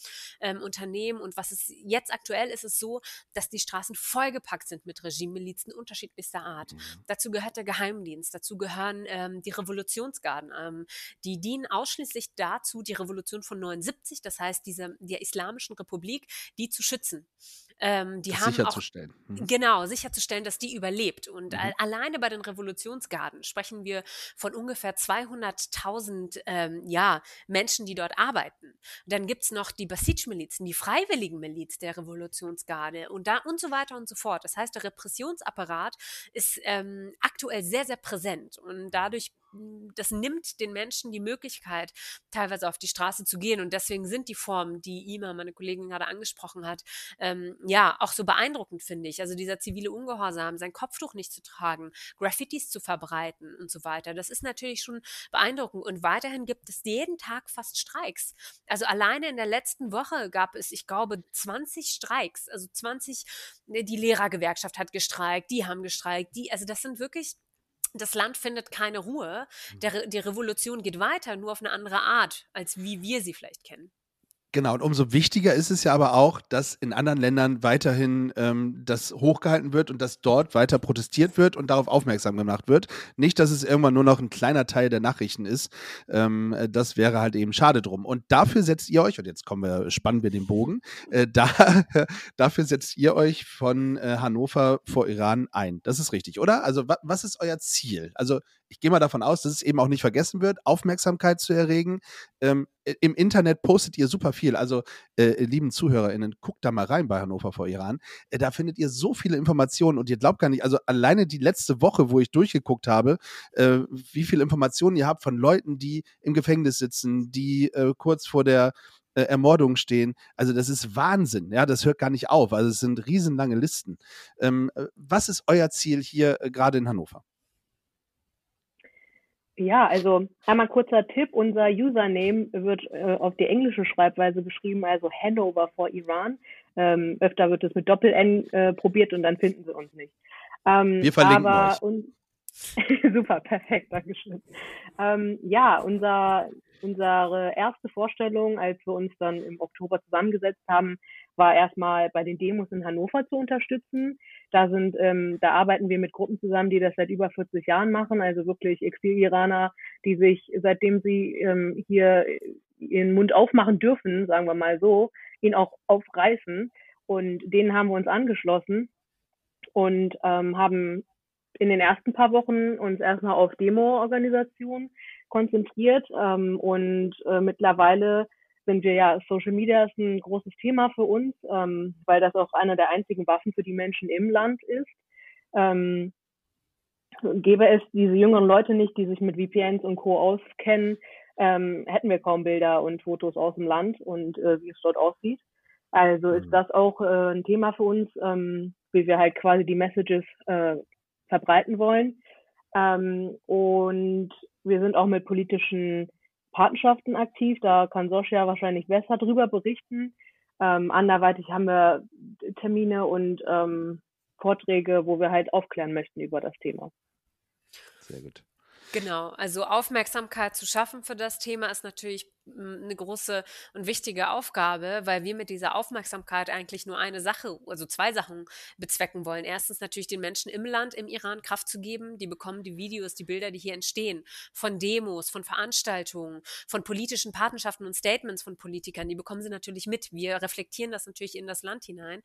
ähm, Unternehmen. Und was ist jetzt aktuell ist es so, dass die Straßen vollgepackt sind mit Regimemilizen unterschiedlichster Art. Mhm. Dazu gehört der Geheimdienst, dazu gehören ähm, die Revolutionsgarden, ähm, die dienen ausschließlich dazu, die Revolution von 79, das heißt diese, der Islamischen Republik, die zu schützen. Ähm, die das haben sicherzustellen. Auch, mhm. Genau, sicherzustellen, dass die überlebt. Und mhm. alleine bei den Revolutionsgarden sprechen wir von ungefähr 200.000 ähm, ja, Menschen, die dort arbeiten. Dann gibt es noch die Basij-Milizen, die freiwilligen Miliz der Revolutionsgarde und da und so weiter und so fort. Das heißt, der Repressionsapparat ist ähm, aktuell sehr, sehr präsent und dadurch das nimmt den Menschen die Möglichkeit, teilweise auf die Straße zu gehen. Und deswegen sind die Formen, die Ima, meine Kollegin, gerade angesprochen hat, ähm, ja, auch so beeindruckend, finde ich. Also dieser zivile Ungehorsam, sein Kopftuch nicht zu tragen, Graffitis zu verbreiten und so weiter. Das ist natürlich schon beeindruckend. Und weiterhin gibt es jeden Tag fast Streiks. Also alleine in der letzten Woche gab es, ich glaube, 20 Streiks. Also 20, ne, die Lehrergewerkschaft hat gestreikt, die haben gestreikt, die, also das sind wirklich das Land findet keine Ruhe. Mhm. Der, die Revolution geht weiter, nur auf eine andere Art, als wie wir sie vielleicht kennen. Genau, und umso wichtiger ist es ja aber auch, dass in anderen Ländern weiterhin ähm, das hochgehalten wird und dass dort weiter protestiert wird und darauf aufmerksam gemacht wird. Nicht, dass es irgendwann nur noch ein kleiner Teil der Nachrichten ist. Ähm, das wäre halt eben schade drum. Und dafür setzt ihr euch, und jetzt kommen wir, spannen wir den Bogen, äh, da, dafür setzt ihr euch von äh, Hannover vor Iran ein. Das ist richtig, oder? Also wa was ist euer Ziel? Also ich gehe mal davon aus, dass es eben auch nicht vergessen wird, Aufmerksamkeit zu erregen. Ähm, Im Internet postet ihr super viel. Also, äh, lieben ZuhörerInnen, guckt da mal rein bei Hannover vor Iran. Äh, da findet ihr so viele Informationen und ihr glaubt gar nicht, also alleine die letzte Woche, wo ich durchgeguckt habe, äh, wie viele Informationen ihr habt von Leuten, die im Gefängnis sitzen, die äh, kurz vor der äh, Ermordung stehen. Also das ist Wahnsinn, ja, das hört gar nicht auf. Also es sind riesenlange Listen. Ähm, äh, was ist euer Ziel hier gerade in Hannover? Ja, also einmal kurzer Tipp. Unser Username wird äh, auf die englische Schreibweise beschrieben, also Hanover for Iran. Ähm, öfter wird es mit Doppel-N äh, probiert und dann finden sie uns nicht. Ähm, Wir verlinken aber euch. Un Super, perfekt, Dankeschön. Ähm, ja, unser, unsere erste Vorstellung, als wir uns dann im Oktober zusammengesetzt haben, war erstmal bei den Demos in Hannover zu unterstützen. Da sind, ähm, da arbeiten wir mit Gruppen zusammen, die das seit über 40 Jahren machen, also wirklich Exil-Iraner, die sich, seitdem sie ähm, hier ihren Mund aufmachen dürfen, sagen wir mal so, ihn auch aufreißen. Und denen haben wir uns angeschlossen und ähm, haben in den ersten paar Wochen uns erstmal auf Demo-Organisation konzentriert ähm, und äh, mittlerweile sind wir ja, Social Media ist ein großes Thema für uns, ähm, weil das auch eine der einzigen Waffen für die Menschen im Land ist. Ähm, gäbe es diese jüngeren Leute nicht, die sich mit VPNs und Co. auskennen, ähm, hätten wir kaum Bilder und Fotos aus dem Land und äh, wie es dort aussieht. Also ist mhm. das auch äh, ein Thema für uns, ähm, wie wir halt quasi die Messages äh, verbreiten wollen. Ähm, und wir sind auch mit politischen Patenschaften aktiv. Da kann Soscha wahrscheinlich besser drüber berichten. Ähm, anderweitig haben wir Termine und ähm, Vorträge, wo wir halt aufklären möchten über das Thema. Sehr gut. Genau, also Aufmerksamkeit zu schaffen für das Thema ist natürlich eine große und wichtige Aufgabe, weil wir mit dieser Aufmerksamkeit eigentlich nur eine Sache, also zwei Sachen bezwecken wollen. Erstens natürlich den Menschen im Land, im Iran Kraft zu geben. Die bekommen die Videos, die Bilder, die hier entstehen, von Demos, von Veranstaltungen, von politischen Partnerschaften und Statements von Politikern. Die bekommen sie natürlich mit. Wir reflektieren das natürlich in das Land hinein.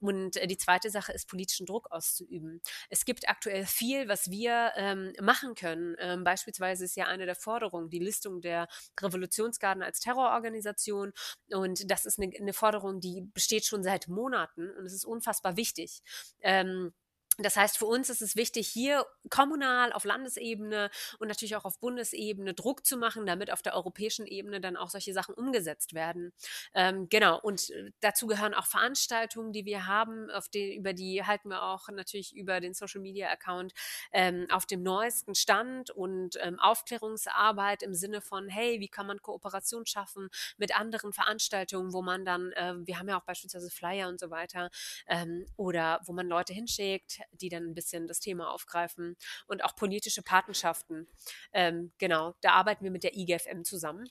Und äh, die zweite Sache ist, politischen Druck auszuüben. Es gibt aktuell viel, was wir ähm, machen können. Ähm, beispielsweise ist ja eine der Forderungen die Listung der Revolutionsgarden Berchtesgaden als Terrororganisation. Und das ist eine, eine Forderung, die besteht schon seit Monaten und es ist unfassbar wichtig. Ähm, das heißt, für uns ist es wichtig, hier kommunal, auf Landesebene und natürlich auch auf Bundesebene Druck zu machen, damit auf der europäischen Ebene dann auch solche Sachen umgesetzt werden. Ähm, genau, und äh, dazu gehören auch Veranstaltungen, die wir haben, die, über die halten wir auch natürlich über den Social Media Account ähm, auf dem neuesten Stand und ähm, Aufklärungsarbeit im Sinne von, hey, wie kann man Kooperation schaffen mit anderen Veranstaltungen, wo man dann, äh, wir haben ja auch beispielsweise Flyer und so weiter, ähm, oder wo man Leute hinschickt, die dann ein bisschen das Thema aufgreifen und auch politische Patenschaften. Ähm, genau, da arbeiten wir mit der IGFM zusammen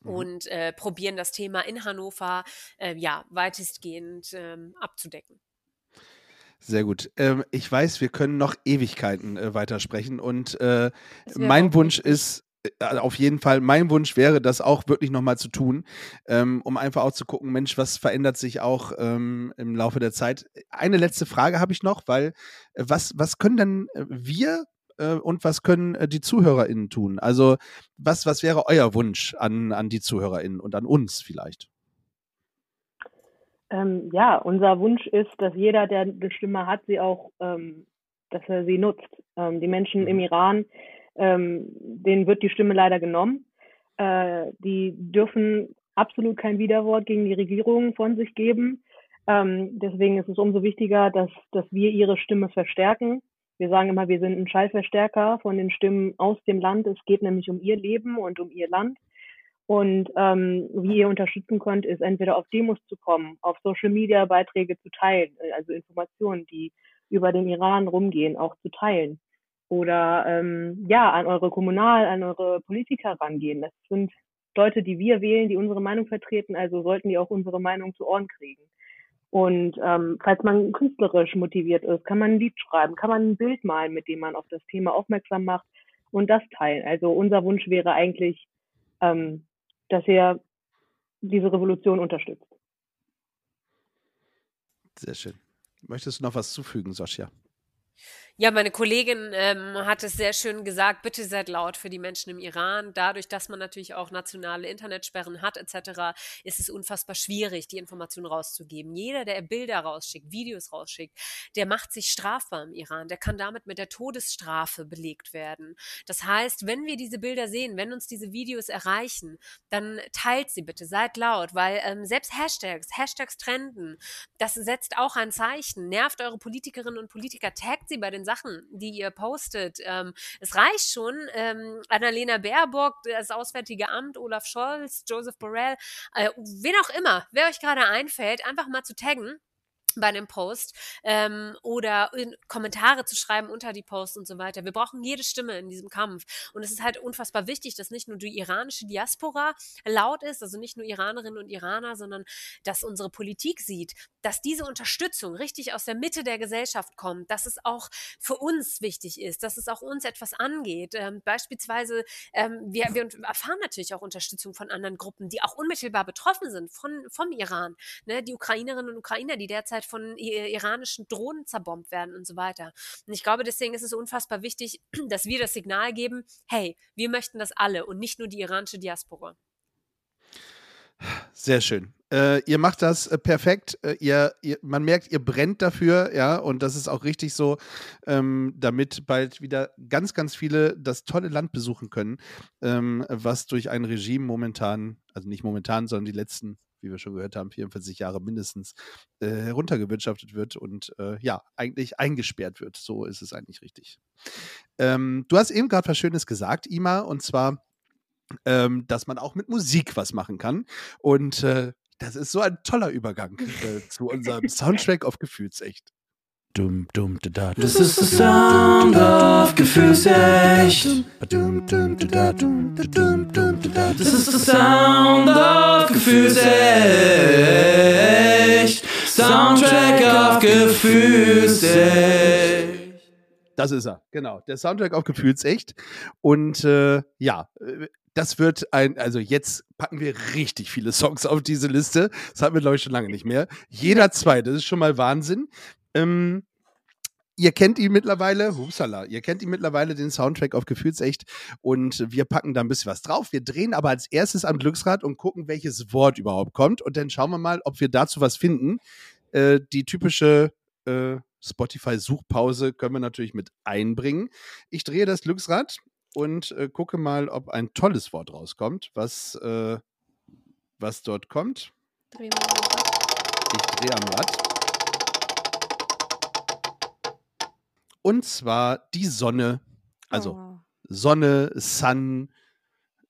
mhm. und äh, probieren das Thema in Hannover äh, ja weitestgehend ähm, abzudecken. Sehr gut. Ähm, ich weiß, wir können noch Ewigkeiten äh, weitersprechen und äh, mein Wunsch ist, auf jeden Fall, mein Wunsch wäre, das auch wirklich nochmal zu tun, ähm, um einfach auch zu gucken, Mensch, was verändert sich auch ähm, im Laufe der Zeit. Eine letzte Frage habe ich noch, weil äh, was, was können denn äh, wir äh, und was können äh, die ZuhörerInnen tun? Also, was, was wäre euer Wunsch an, an die ZuhörerInnen und an uns vielleicht? Ähm, ja, unser Wunsch ist, dass jeder, der eine Stimme hat, sie auch, ähm, dass er sie nutzt. Ähm, die Menschen im mhm. Iran ähm, denen wird die Stimme leider genommen. Äh, die dürfen absolut kein Widerwort gegen die Regierung von sich geben. Ähm, deswegen ist es umso wichtiger, dass, dass wir ihre Stimme verstärken. Wir sagen immer, wir sind ein Schallverstärker von den Stimmen aus dem Land. Es geht nämlich um ihr Leben und um ihr Land. Und ähm, wie ihr unterstützen könnt, ist entweder auf Demos zu kommen, auf Social Media Beiträge zu teilen, also Informationen, die über den Iran rumgehen, auch zu teilen oder ähm, ja, an eure Kommunal, an eure Politiker rangehen. Das sind Leute, die wir wählen, die unsere Meinung vertreten, also sollten die auch unsere Meinung zu Ohren kriegen. Und ähm, falls man künstlerisch motiviert ist, kann man ein Lied schreiben, kann man ein Bild malen, mit dem man auf das Thema aufmerksam macht und das teilen. Also unser Wunsch wäre eigentlich, ähm, dass ihr diese Revolution unterstützt. Sehr schön. Möchtest du noch was zufügen, Sascha? Ja, meine Kollegin ähm, hat es sehr schön gesagt, bitte seid laut für die Menschen im Iran. Dadurch, dass man natürlich auch nationale Internetsperren hat etc., ist es unfassbar schwierig, die Informationen rauszugeben. Jeder, der Bilder rausschickt, Videos rausschickt, der macht sich strafbar im Iran. Der kann damit mit der Todesstrafe belegt werden. Das heißt, wenn wir diese Bilder sehen, wenn uns diese Videos erreichen, dann teilt sie bitte, seid laut, weil ähm, selbst Hashtags, Hashtags trenden, das setzt auch ein Zeichen. Nervt eure Politikerinnen und Politiker, taggt sie bei den Sachen, die ihr postet. Ähm, es reicht schon, ähm, Annalena Baerbock, das Auswärtige Amt, Olaf Scholz, Joseph Borrell, äh, wen auch immer, wer euch gerade einfällt, einfach mal zu taggen bei einem Post ähm, oder Kommentare zu schreiben unter die Posts und so weiter. Wir brauchen jede Stimme in diesem Kampf. Und es ist halt unfassbar wichtig, dass nicht nur die iranische Diaspora laut ist, also nicht nur Iranerinnen und Iraner, sondern dass unsere Politik sieht, dass diese Unterstützung richtig aus der Mitte der Gesellschaft kommt, dass es auch für uns wichtig ist, dass es auch uns etwas angeht. Ähm, beispielsweise, ähm, wir, wir erfahren natürlich auch Unterstützung von anderen Gruppen, die auch unmittelbar betroffen sind von, vom Iran. Ne? Die Ukrainerinnen und Ukrainer, die derzeit halt von iranischen Drohnen zerbombt werden und so weiter. Und ich glaube, deswegen ist es unfassbar wichtig, dass wir das Signal geben, hey, wir möchten das alle und nicht nur die iranische Diaspora. Sehr schön. Äh, ihr macht das äh, perfekt. Äh, ihr, ihr, man merkt, ihr brennt dafür, ja, und das ist auch richtig so, ähm, damit bald wieder ganz, ganz viele das tolle Land besuchen können, ähm, was durch ein Regime momentan, also nicht momentan, sondern die letzten wie wir schon gehört haben, 44 Jahre mindestens äh, heruntergewirtschaftet wird und äh, ja, eigentlich eingesperrt wird. So ist es eigentlich richtig. Ähm, du hast eben gerade was Schönes gesagt, Ima, und zwar, ähm, dass man auch mit Musik was machen kann. Und äh, das ist so ein toller Übergang äh, zu unserem Soundtrack auf Gefühlsecht. Dum, dum, da, da. Das ist der Sound of Gefühlsecht. Das ist der Sound of Gefühlsecht. Soundtrack auf Gefühlsecht. Das ist er, genau. Der Soundtrack auf Gefühlsecht. Und äh, ja, das wird ein, also jetzt packen wir richtig viele Songs auf diese Liste. Das hatten wir, glaube ich, schon lange nicht mehr. Jeder zwei, das ist schon mal Wahnsinn. Ähm, ihr kennt ihn mittlerweile, hupsala, ihr kennt ihn mittlerweile, den Soundtrack auf Gefühlsecht und wir packen da ein bisschen was drauf. Wir drehen aber als erstes am Glücksrad und gucken, welches Wort überhaupt kommt und dann schauen wir mal, ob wir dazu was finden. Äh, die typische äh, Spotify-Suchpause können wir natürlich mit einbringen. Ich drehe das Glücksrad und äh, gucke mal, ob ein tolles Wort rauskommt, was, äh, was dort kommt. Dreh mal einfach. Ich drehe am Rad. Und zwar die Sonne. Also Oh. Sonne, Sun,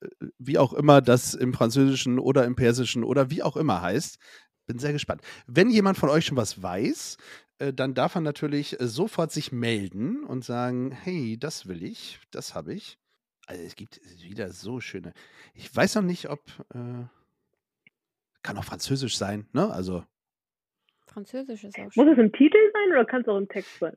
äh, wie auch immer das im Französischen oder im Persischen oder wie auch immer heißt. Bin sehr gespannt. Wenn jemand von euch schon was weiß, äh, dann darf er natürlich äh, sofort sich melden und sagen, hey, das will ich, das habe ich. Also es gibt wieder so schöne. Ich weiß noch nicht, ob äh, kann auch Französisch sein, ne? Also Französisch ist auch Muss schön. es im Titel sein oder kann es auch im Text sein?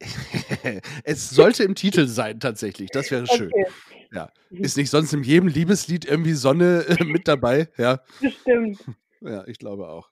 es sollte im Titel sein tatsächlich. Das wäre schön. Okay, Ja. Ist nicht sonst in jedem Liebeslied irgendwie Sonne äh, mit dabei? Ja. bestimmt. Ja, ich glaube auch.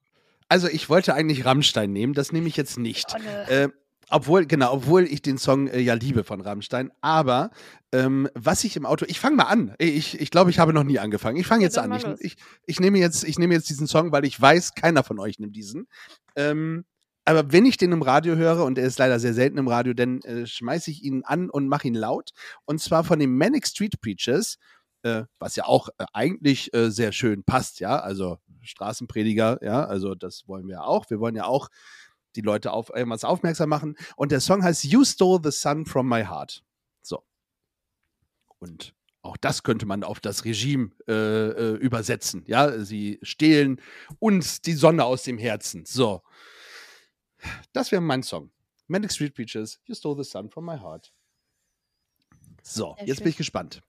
Also ich wollte eigentlich Rammstein nehmen, das nehme ich jetzt nicht. Oh, ne. Äh, obwohl, genau, obwohl ich den Song äh, ja liebe von Rammstein. Aber ähm, was ich im Auto, ich fange mal an. Ich, ich glaube, ich habe noch nie angefangen. Ich fange jetzt an. Ich, ich, ich, nehme jetzt, ich nehme jetzt diesen Song, weil ich weiß, keiner von euch nimmt diesen. Ähm, aber wenn ich den im Radio höre, und er ist leider sehr selten im Radio, dann äh, schmeiße ich ihn an und mache ihn laut. Und zwar von den Manic Street Preachers, äh, was ja auch äh, eigentlich äh, sehr schön passt, ja. Also Straßenprediger, ja, also das wollen wir auch. Wir wollen ja auch die Leute auf irgendwas aufmerksam machen. Und der Song heißt You Stole the Sun from My Heart. So. Und auch das könnte man auf das Regime äh, äh, übersetzen. Ja, sie stehlen uns die Sonne aus dem Herzen. So. Das wäre mein Song. Manic Street Preachers, You Stole the Sun from My Heart. So, Sehr jetzt schön. bin ich gespannt.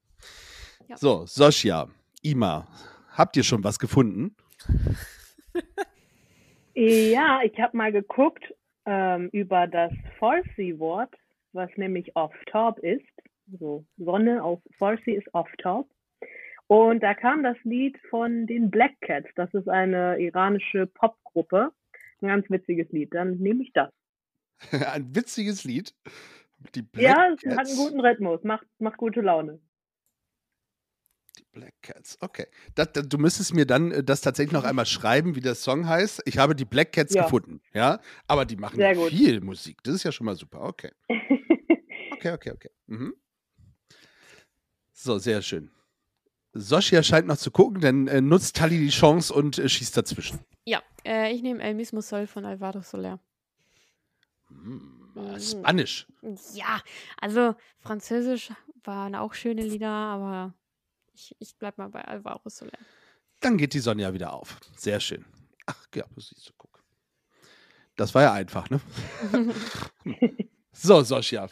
Ja. So, Sosja, Ima, habt ihr schon was gefunden? Ja, ich habe mal geguckt ähm, über das Farsi-Wort, was nämlich off-top ist. So, Sonne auf Farsi ist off-top. Und da kam das Lied von den Black Cats. Das ist eine iranische Popgruppe. Ein ganz witziges Lied. Dann nehme ich das. Ein witziges Lied. Die Black ja, es hat Cats. einen guten Rhythmus, macht, macht gute Laune. Black Cats, okay. Das, das, du müsstest mir dann äh, das tatsächlich noch einmal schreiben, wie der Song heißt. Ich habe die Black Cats Ja. gefunden, ja. Aber die machen Sehr ja gut. viel Musik. Das ist ja schon mal super. Okay. Okay, okay, okay. Mhm. So, sehr schön. Soschia scheint noch zu gucken, dann äh, nutzt Tali die Chance und äh, schießt dazwischen. Ja, äh, ich nehme El mismo Sol von Alvaro Soler. Hm, Mhm. Spanisch. Ja, also Französisch waren auch schöne Lieder, aber ich, ich bleib mal bei Alvaro Soler. Dann geht die Sonne ja wieder auf. Sehr schön. Ach, ja, siehst du, guck. Das war ja einfach, ne? so, Soschia.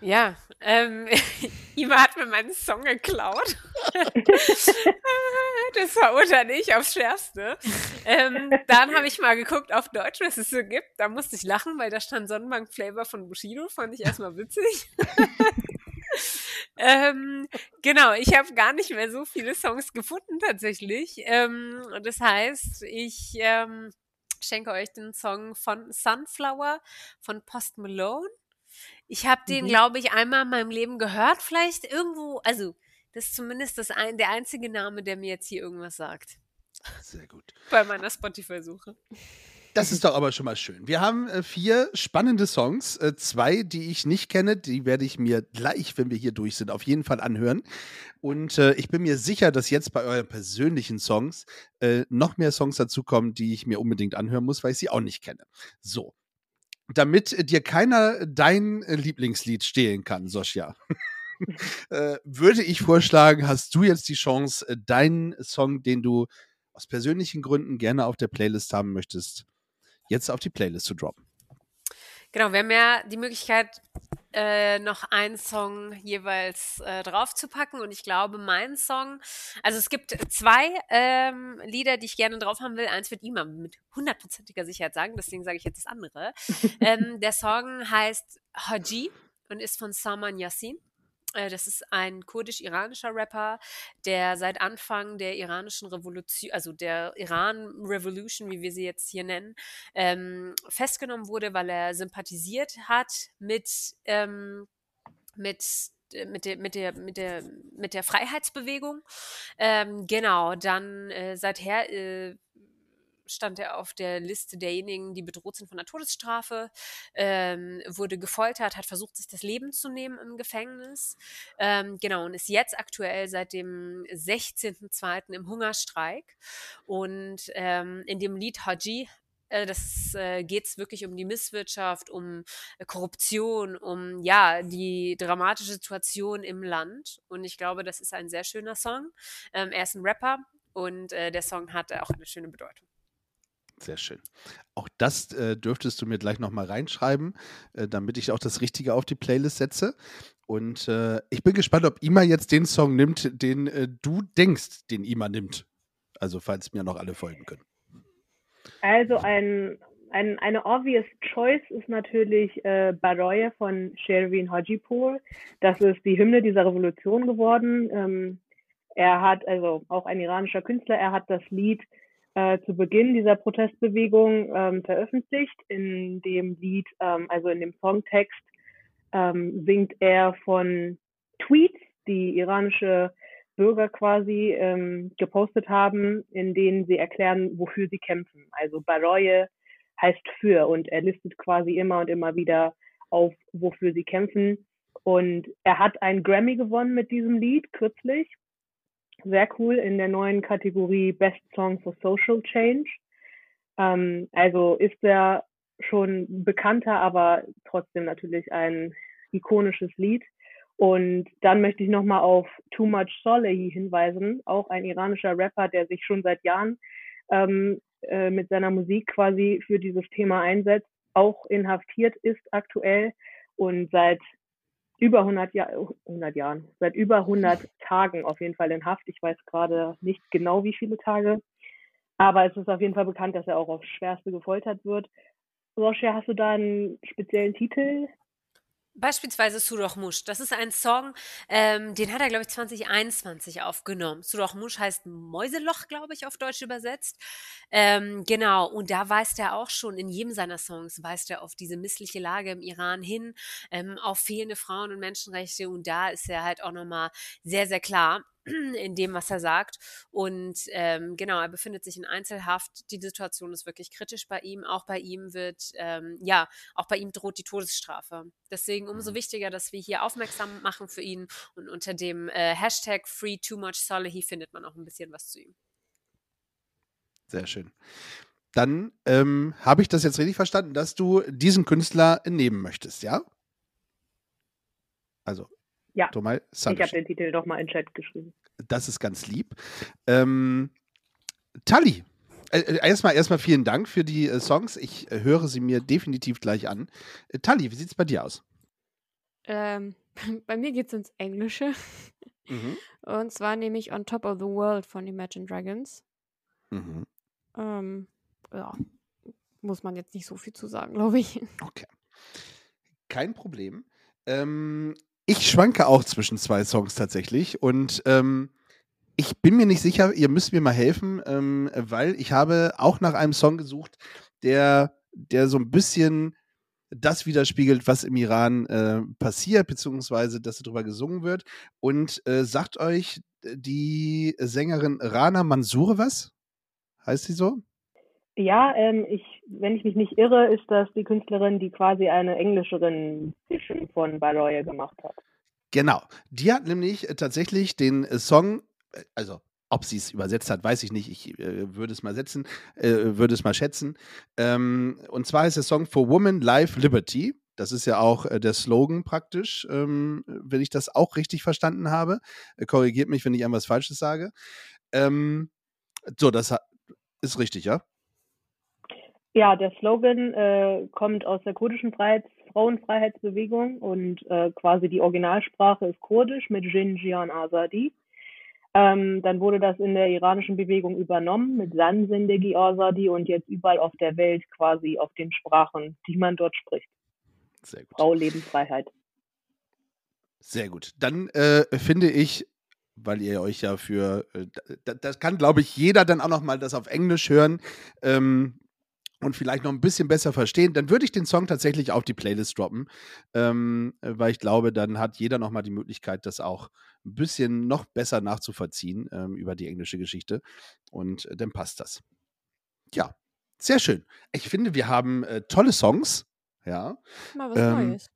Ja, ähm, Ima hat mir meinen Song geklaut. das verurteile ich aufs Schärfste. Ähm, dann habe ich mal geguckt auf Deutsch, was es so gibt. Da musste ich lachen, weil da stand Sonnenbank-Flavor von Bushido. Fand ich erstmal witzig. Ähm, genau, ich habe gar nicht mehr so viele Songs gefunden tatsächlich. Ähm, das heißt, ich ähm, schenke euch den Song von Sunflower von Post Malone. Ich habe den, Mhm. glaube ich, einmal in meinem Leben gehört. Vielleicht irgendwo, also das ist zumindest das ein, der einzige Name, der mir jetzt hier irgendwas sagt. Sehr gut. Bei meiner Spotify-Suche. Das ist doch aber schon mal schön. Wir haben äh, vier spannende Songs. Äh, zwei, die ich nicht kenne, die werde ich mir gleich, wenn wir hier durch sind, auf jeden Fall anhören. Und äh, ich bin mir sicher, dass jetzt bei euren persönlichen Songs noch mehr Songs dazukommen, die ich mir unbedingt anhören muss, weil ich sie auch nicht kenne. So. Damit dir keiner dein Lieblingslied stehlen kann, Sosja, würde ich vorschlagen, hast du jetzt die Chance, deinen Song, den du aus persönlichen Gründen gerne auf der Playlist haben möchtest, jetzt auf die Playlist zu droppen. Genau, wir haben ja die Möglichkeit, äh, noch einen Song jeweils äh, draufzupacken. Und ich glaube, mein Song, also es gibt zwei ähm, Lieder, die ich gerne drauf haben will. Eins wird Ima mit hundertprozentiger Sicherheit sagen, deswegen sage ich jetzt das andere. ähm, der Song heißt Haji und ist von Saman Yassin. Äh, Das ist ein kurdisch-iranischer Rapper, der seit Anfang der iranischen Revolution, also der Iran Revolution, wie wir sie jetzt hier nennen, ähm, festgenommen wurde, weil er sympathisiert hat mit, ähm, mit äh, mit der, mit der, mit der, mit der Freiheitsbewegung. Ähm, genau, dann äh, seither äh, stand er auf der Liste derjenigen, die bedroht sind von der Todesstrafe, ähm, wurde gefoltert, hat versucht, sich das Leben zu nehmen im Gefängnis. Ähm, genau, und ist jetzt aktuell seit dem 16.02. im Hungerstreik. Und ähm, in dem Lied Haji äh, das äh, geht es wirklich um die Misswirtschaft, um äh, Korruption, um ja die dramatische Situation im Land. Und ich glaube, das ist ein sehr schöner Song. Ähm, er ist ein Rapper und äh, der Song hat auch eine schöne Bedeutung. Sehr schön. Auch das äh, dürftest du mir gleich nochmal reinschreiben, äh, damit ich auch das Richtige auf die Playlist setze. Und äh, ich bin gespannt, ob Ima jetzt den Song nimmt, den äh, du denkst, den Ima nimmt. Also, falls mir noch alle folgen können. Also ein, ein, eine obvious choice ist natürlich äh, Baroye von Sherwin Hajipour. Das ist die Hymne dieser Revolution geworden. Ähm, er hat, also auch ein iranischer Künstler, er hat das Lied äh, zu Beginn dieser Protestbewegung ähm, veröffentlicht. In dem Lied, ähm, also in dem Songtext, ähm, singt er von Tweets, die iranische Bürger quasi ähm, gepostet haben, in denen sie erklären, wofür sie kämpfen. Also Baroye heißt für und er listet quasi immer und immer wieder auf, wofür sie kämpfen. Und er hat einen Grammy gewonnen mit diesem Lied kürzlich. Sehr cool in der neuen Kategorie Best Song for Social Change. Ähm, also ist er schon bekannter, aber trotzdem natürlich ein ikonisches Lied. Und dann möchte ich nochmal auf Too Much Solehi hinweisen, auch ein iranischer Rapper, der sich schon seit Jahren ähm, äh, mit seiner Musik quasi für dieses Thema einsetzt, auch inhaftiert ist aktuell und seit über 100, Jahr, 100 Jahren, seit über 100 Tagen auf jeden Fall in Haft. Ich weiß gerade nicht genau, wie viele Tage, aber es ist auf jeden Fall bekannt, dass er auch aufs Schwerste gefoltert wird. Roshia, hast du da einen speziellen Titel, Beispielsweise Surah Mush. Das ist ein Song, ähm, den hat er, glaube ich, 2021 aufgenommen. Surah Mush heißt Mäuseloch, glaube ich, auf Deutsch übersetzt. Ähm, genau, und da weist er auch schon, in jedem seiner Songs weist er auf diese missliche Lage im Iran hin, ähm, auf fehlende Frauen- und Menschenrechte. Und da ist er halt auch nochmal sehr, sehr klar in dem, was er sagt. Und ähm, genau, er befindet sich in Einzelhaft. Die Situation ist wirklich kritisch bei ihm. Auch bei ihm wird, ähm, ja, auch bei ihm droht die Todesstrafe. Deswegen umso mhm. wichtiger, dass wir hier aufmerksam machen für ihn. Und unter dem äh, Hashtag Free Too Much Salehi findet man auch ein bisschen was zu ihm. Sehr schön. Dann ähm, habe ich das jetzt richtig verstanden, dass du diesen Künstler nehmen möchtest, ja? Also ja, Tomal ich habe den Titel doch mal in Chat geschrieben. Das ist ganz lieb. Ähm, Tali, äh, äh erstmal, erstmal vielen Dank für die äh, Songs. Ich äh, höre sie mir definitiv gleich an. Äh, Tali, wie sieht es bei dir aus? Ähm, bei mir geht es ins Englische. Mhm. Und zwar nehme ich On Top of the World von Imagine Dragons. Mhm. Ähm, ja, muss man jetzt nicht so viel zu sagen, glaube ich. Okay. Kein Problem. Ähm, ich schwanke auch zwischen zwei Songs tatsächlich und ähm, ich bin mir nicht sicher, ihr müsst mir mal helfen, ähm, weil ich habe auch nach einem Song gesucht, der, der so ein bisschen das widerspiegelt, was im Iran äh, passiert, beziehungsweise dass darüber gesungen wird. Und äh, sagt euch die Sängerin Rana Mansour was? Heißt sie so? Ja, ähm, ich, wenn ich mich nicht irre, ist das die Künstlerin, die quasi eine Englischerin von Baroye gemacht hat. Genau. Die hat nämlich äh, tatsächlich den äh, Song, äh, also ob sie es übersetzt hat, weiß ich nicht. Ich äh, würde es mal setzen, äh, würde es mal schätzen. Ähm, und zwar ist der Song For Woman Life Liberty. Das ist ja auch äh, der Slogan praktisch, ähm, wenn ich das auch richtig verstanden habe. korrigiert mich, wenn ich etwas Falsches sage. Ähm, so, das ist richtig, ja? Ja, der Slogan äh, kommt aus der kurdischen Freiheits Frauenfreiheitsbewegung und äh, quasi die Originalsprache ist Kurdisch mit Jin Jian Azadi. Ähm, dann wurde das in der iranischen Bewegung übernommen mit San Zindegi Azadi und jetzt überall auf der Welt quasi auf den Sprachen, die man dort spricht. Sehr gut. Frau, Lebensfreiheit. Sehr gut. Dann äh, finde ich, weil ihr euch ja für, äh, das kann, glaube ich, jeder dann auch noch mal das auf Englisch hören. Ähm, und vielleicht noch ein bisschen besser verstehen, dann würde ich den Song tatsächlich auf die Playlist droppen, ähm, weil ich glaube, dann hat jeder noch mal die Möglichkeit, das auch ein bisschen noch besser nachzuvollziehen ähm, über die englische Geschichte und äh, dann passt das. Ja, Sehr schön. Ich finde, wir haben äh, tolle Songs. Ja. Mal was Ähm, Neues.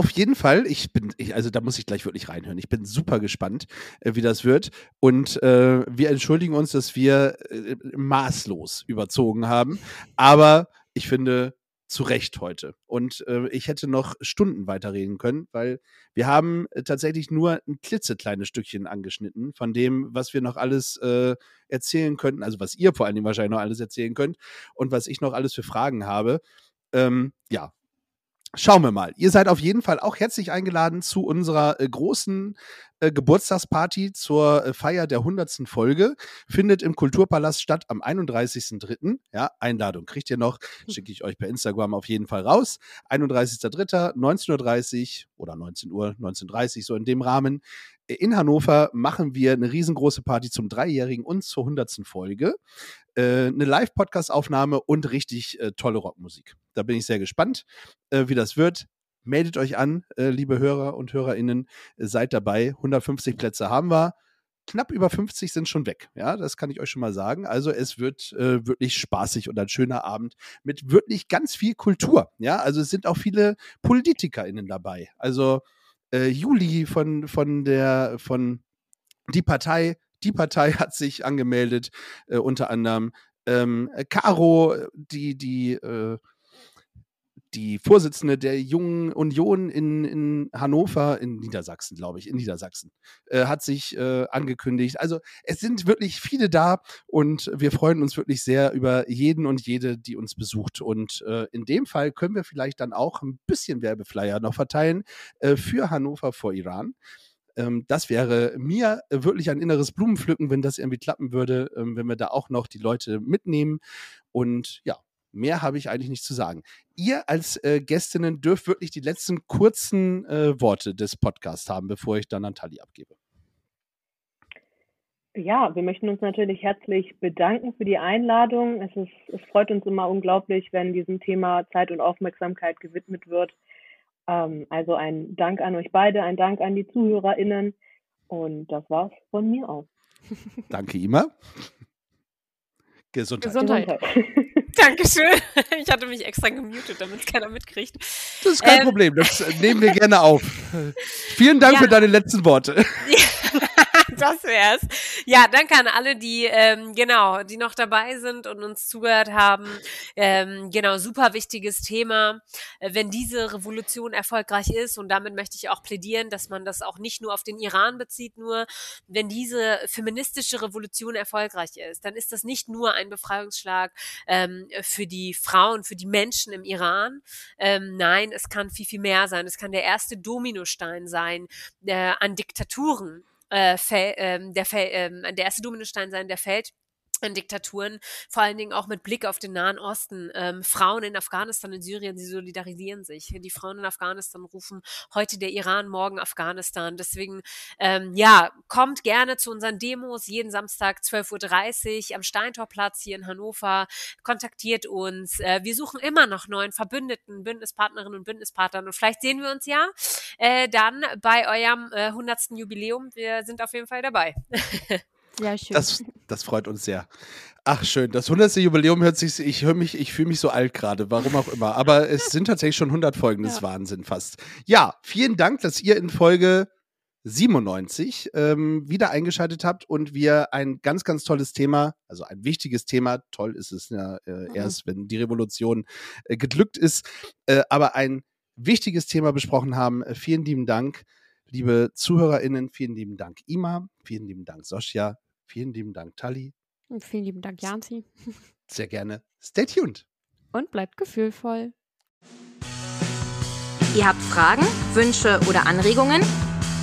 Auf jeden Fall, ich bin, ich, also da muss ich gleich wirklich reinhören. Ich bin super gespannt, äh, wie das wird. Und äh, wir entschuldigen uns, dass wir äh, maßlos überzogen haben. Aber ich finde, zu Recht heute. Und äh, ich hätte noch Stunden weiterreden können, weil wir haben äh, tatsächlich nur ein klitzekleines Stückchen angeschnitten von dem, was wir noch alles äh, erzählen könnten, also was ihr vor allen Dingen wahrscheinlich noch alles erzählen könnt und was ich noch alles für Fragen habe. Ähm, ja, Schauen wir mal. Ihr seid auf jeden Fall auch herzlich eingeladen zu unserer äh, großen äh, Geburtstagsparty zur äh, Feier der 100. Folge. Findet im Kulturpalast statt am 31.03. Ja, Einladung kriegt ihr noch. Schicke ich euch per Instagram auf jeden Fall raus. 31.03. 19.30 Uhr oder 19 Uhr, 19.30 so in dem Rahmen. Äh, In Hannover machen wir eine riesengroße Party zum Dreijährigen und zur 100. Folge. Äh, eine Live-Podcast-Aufnahme und richtig äh, tolle Rockmusik. Da bin ich sehr gespannt, wie das wird. Meldet euch an, äh, liebe Hörer und HörerInnen, äh, seid dabei. 150 Plätze haben wir. Knapp über 50 sind schon weg. Ja, das kann ich euch schon mal sagen. Also es wird äh, wirklich spaßig und ein schöner Abend mit wirklich ganz viel Kultur. Ja, also es sind auch viele PolitikerInnen dabei. Also äh, Juli von, von der, von die Partei, die Partei hat sich angemeldet, äh, unter anderem. Ähm, Caro, die, die, äh, die Vorsitzende der Jungen Union in, in Hannover, in Niedersachsen, glaube ich, in Niedersachsen, äh, hat sich äh, angekündigt. Also es sind wirklich viele da und wir freuen uns wirklich sehr über jeden und jede, die uns besucht. Und äh, in dem Fall können wir vielleicht dann auch ein bisschen Werbeflyer noch verteilen äh, für Hannover vor Iran. Ähm, das wäre mir äh, wirklich ein inneres Blumenpflücken, wenn das irgendwie klappen würde, ähm, wenn wir da auch noch die Leute mitnehmen. Und ja, mehr habe ich eigentlich nicht zu sagen. Ihr als äh, Gästinnen dürft wirklich die letzten kurzen äh, Worte des Podcasts haben, bevor ich dann an Tali abgebe. Ja, wir möchten uns natürlich herzlich bedanken für die Einladung. Es, ist, es freut uns immer unglaublich, wenn diesem Thema Zeit und Aufmerksamkeit gewidmet wird. Ähm, also ein Dank an euch beide, ein Dank an die ZuhörerInnen. Und das war's von mir aus. Danke, Ima. Gesundheit. Gesundheit. Dankeschön. Ich hatte mich extra gemutet, damit es keiner mitkriegt. Das ist kein Ähm. Problem, das nehmen wir gerne auf. Vielen Dank Ja. für deine letzten Worte. Das wär's. Ja, danke an alle, die ähm, genau, die noch dabei sind und uns zugehört haben. Ähm, genau, super wichtiges Thema. Äh, wenn diese Revolution erfolgreich ist, und damit möchte ich auch plädieren, dass man das auch nicht nur auf den Iran bezieht, nur wenn diese feministische Revolution erfolgreich ist, dann ist das nicht nur ein Befreiungsschlag ähm, für die Frauen, für die Menschen im Iran. Ähm, nein, es kann viel, viel mehr sein. Es kann der erste Dominostein sein äh, an Diktaturen, äh, fäll, ähm, der, fäll, ähm, der erste Dominostein sein, der fällt an Diktaturen, vor allen Dingen auch mit Blick auf den Nahen Osten. Ähm, Frauen in Afghanistan, in Syrien, sie solidarisieren sich. Die Frauen in Afghanistan rufen heute der Iran, morgen Afghanistan. Deswegen, ähm, ja, kommt gerne zu unseren Demos jeden Samstag 12.30 Uhr am Steintorplatz hier in Hannover. Kontaktiert uns. Äh, wir suchen immer noch neuen Verbündeten, Bündnispartnerinnen und Bündnispartnern. Und vielleicht sehen wir uns ja äh, dann bei eurem äh, 100. Jubiläum. Wir sind auf jeden Fall dabei. Sehr schön. Das, das freut uns sehr. Ach schön, das 100. Jubiläum hört sich, ich höre mich, ich fühle mich so alt gerade, warum auch immer. Aber es sind tatsächlich schon 100 Folgen, das ist Ja. Wahnsinn fast. Ja, vielen Dank, dass ihr in Folge 97 ähm, wieder eingeschaltet habt und wir ein ganz, ganz tolles Thema, also ein wichtiges Thema, toll ist es ja äh, erst, wenn die Revolution äh, geglückt ist, äh, aber ein wichtiges Thema besprochen haben. Äh, vielen lieben Dank, liebe ZuhörerInnen, vielen lieben Dank Ima, vielen lieben Dank Sosja, vielen lieben Dank Tali, Und vielen lieben Dank, Janzi. sehr gerne. Stay tuned. Und bleibt gefühlvoll. Ihr habt Fragen, Wünsche oder Anregungen?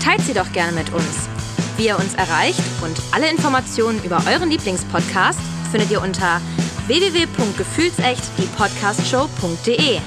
Teilt sie doch gerne mit uns. Wie ihr uns erreicht und alle Informationen über euren Lieblingspodcast findet ihr unter www.gefühlsecht die Podcastshow.de.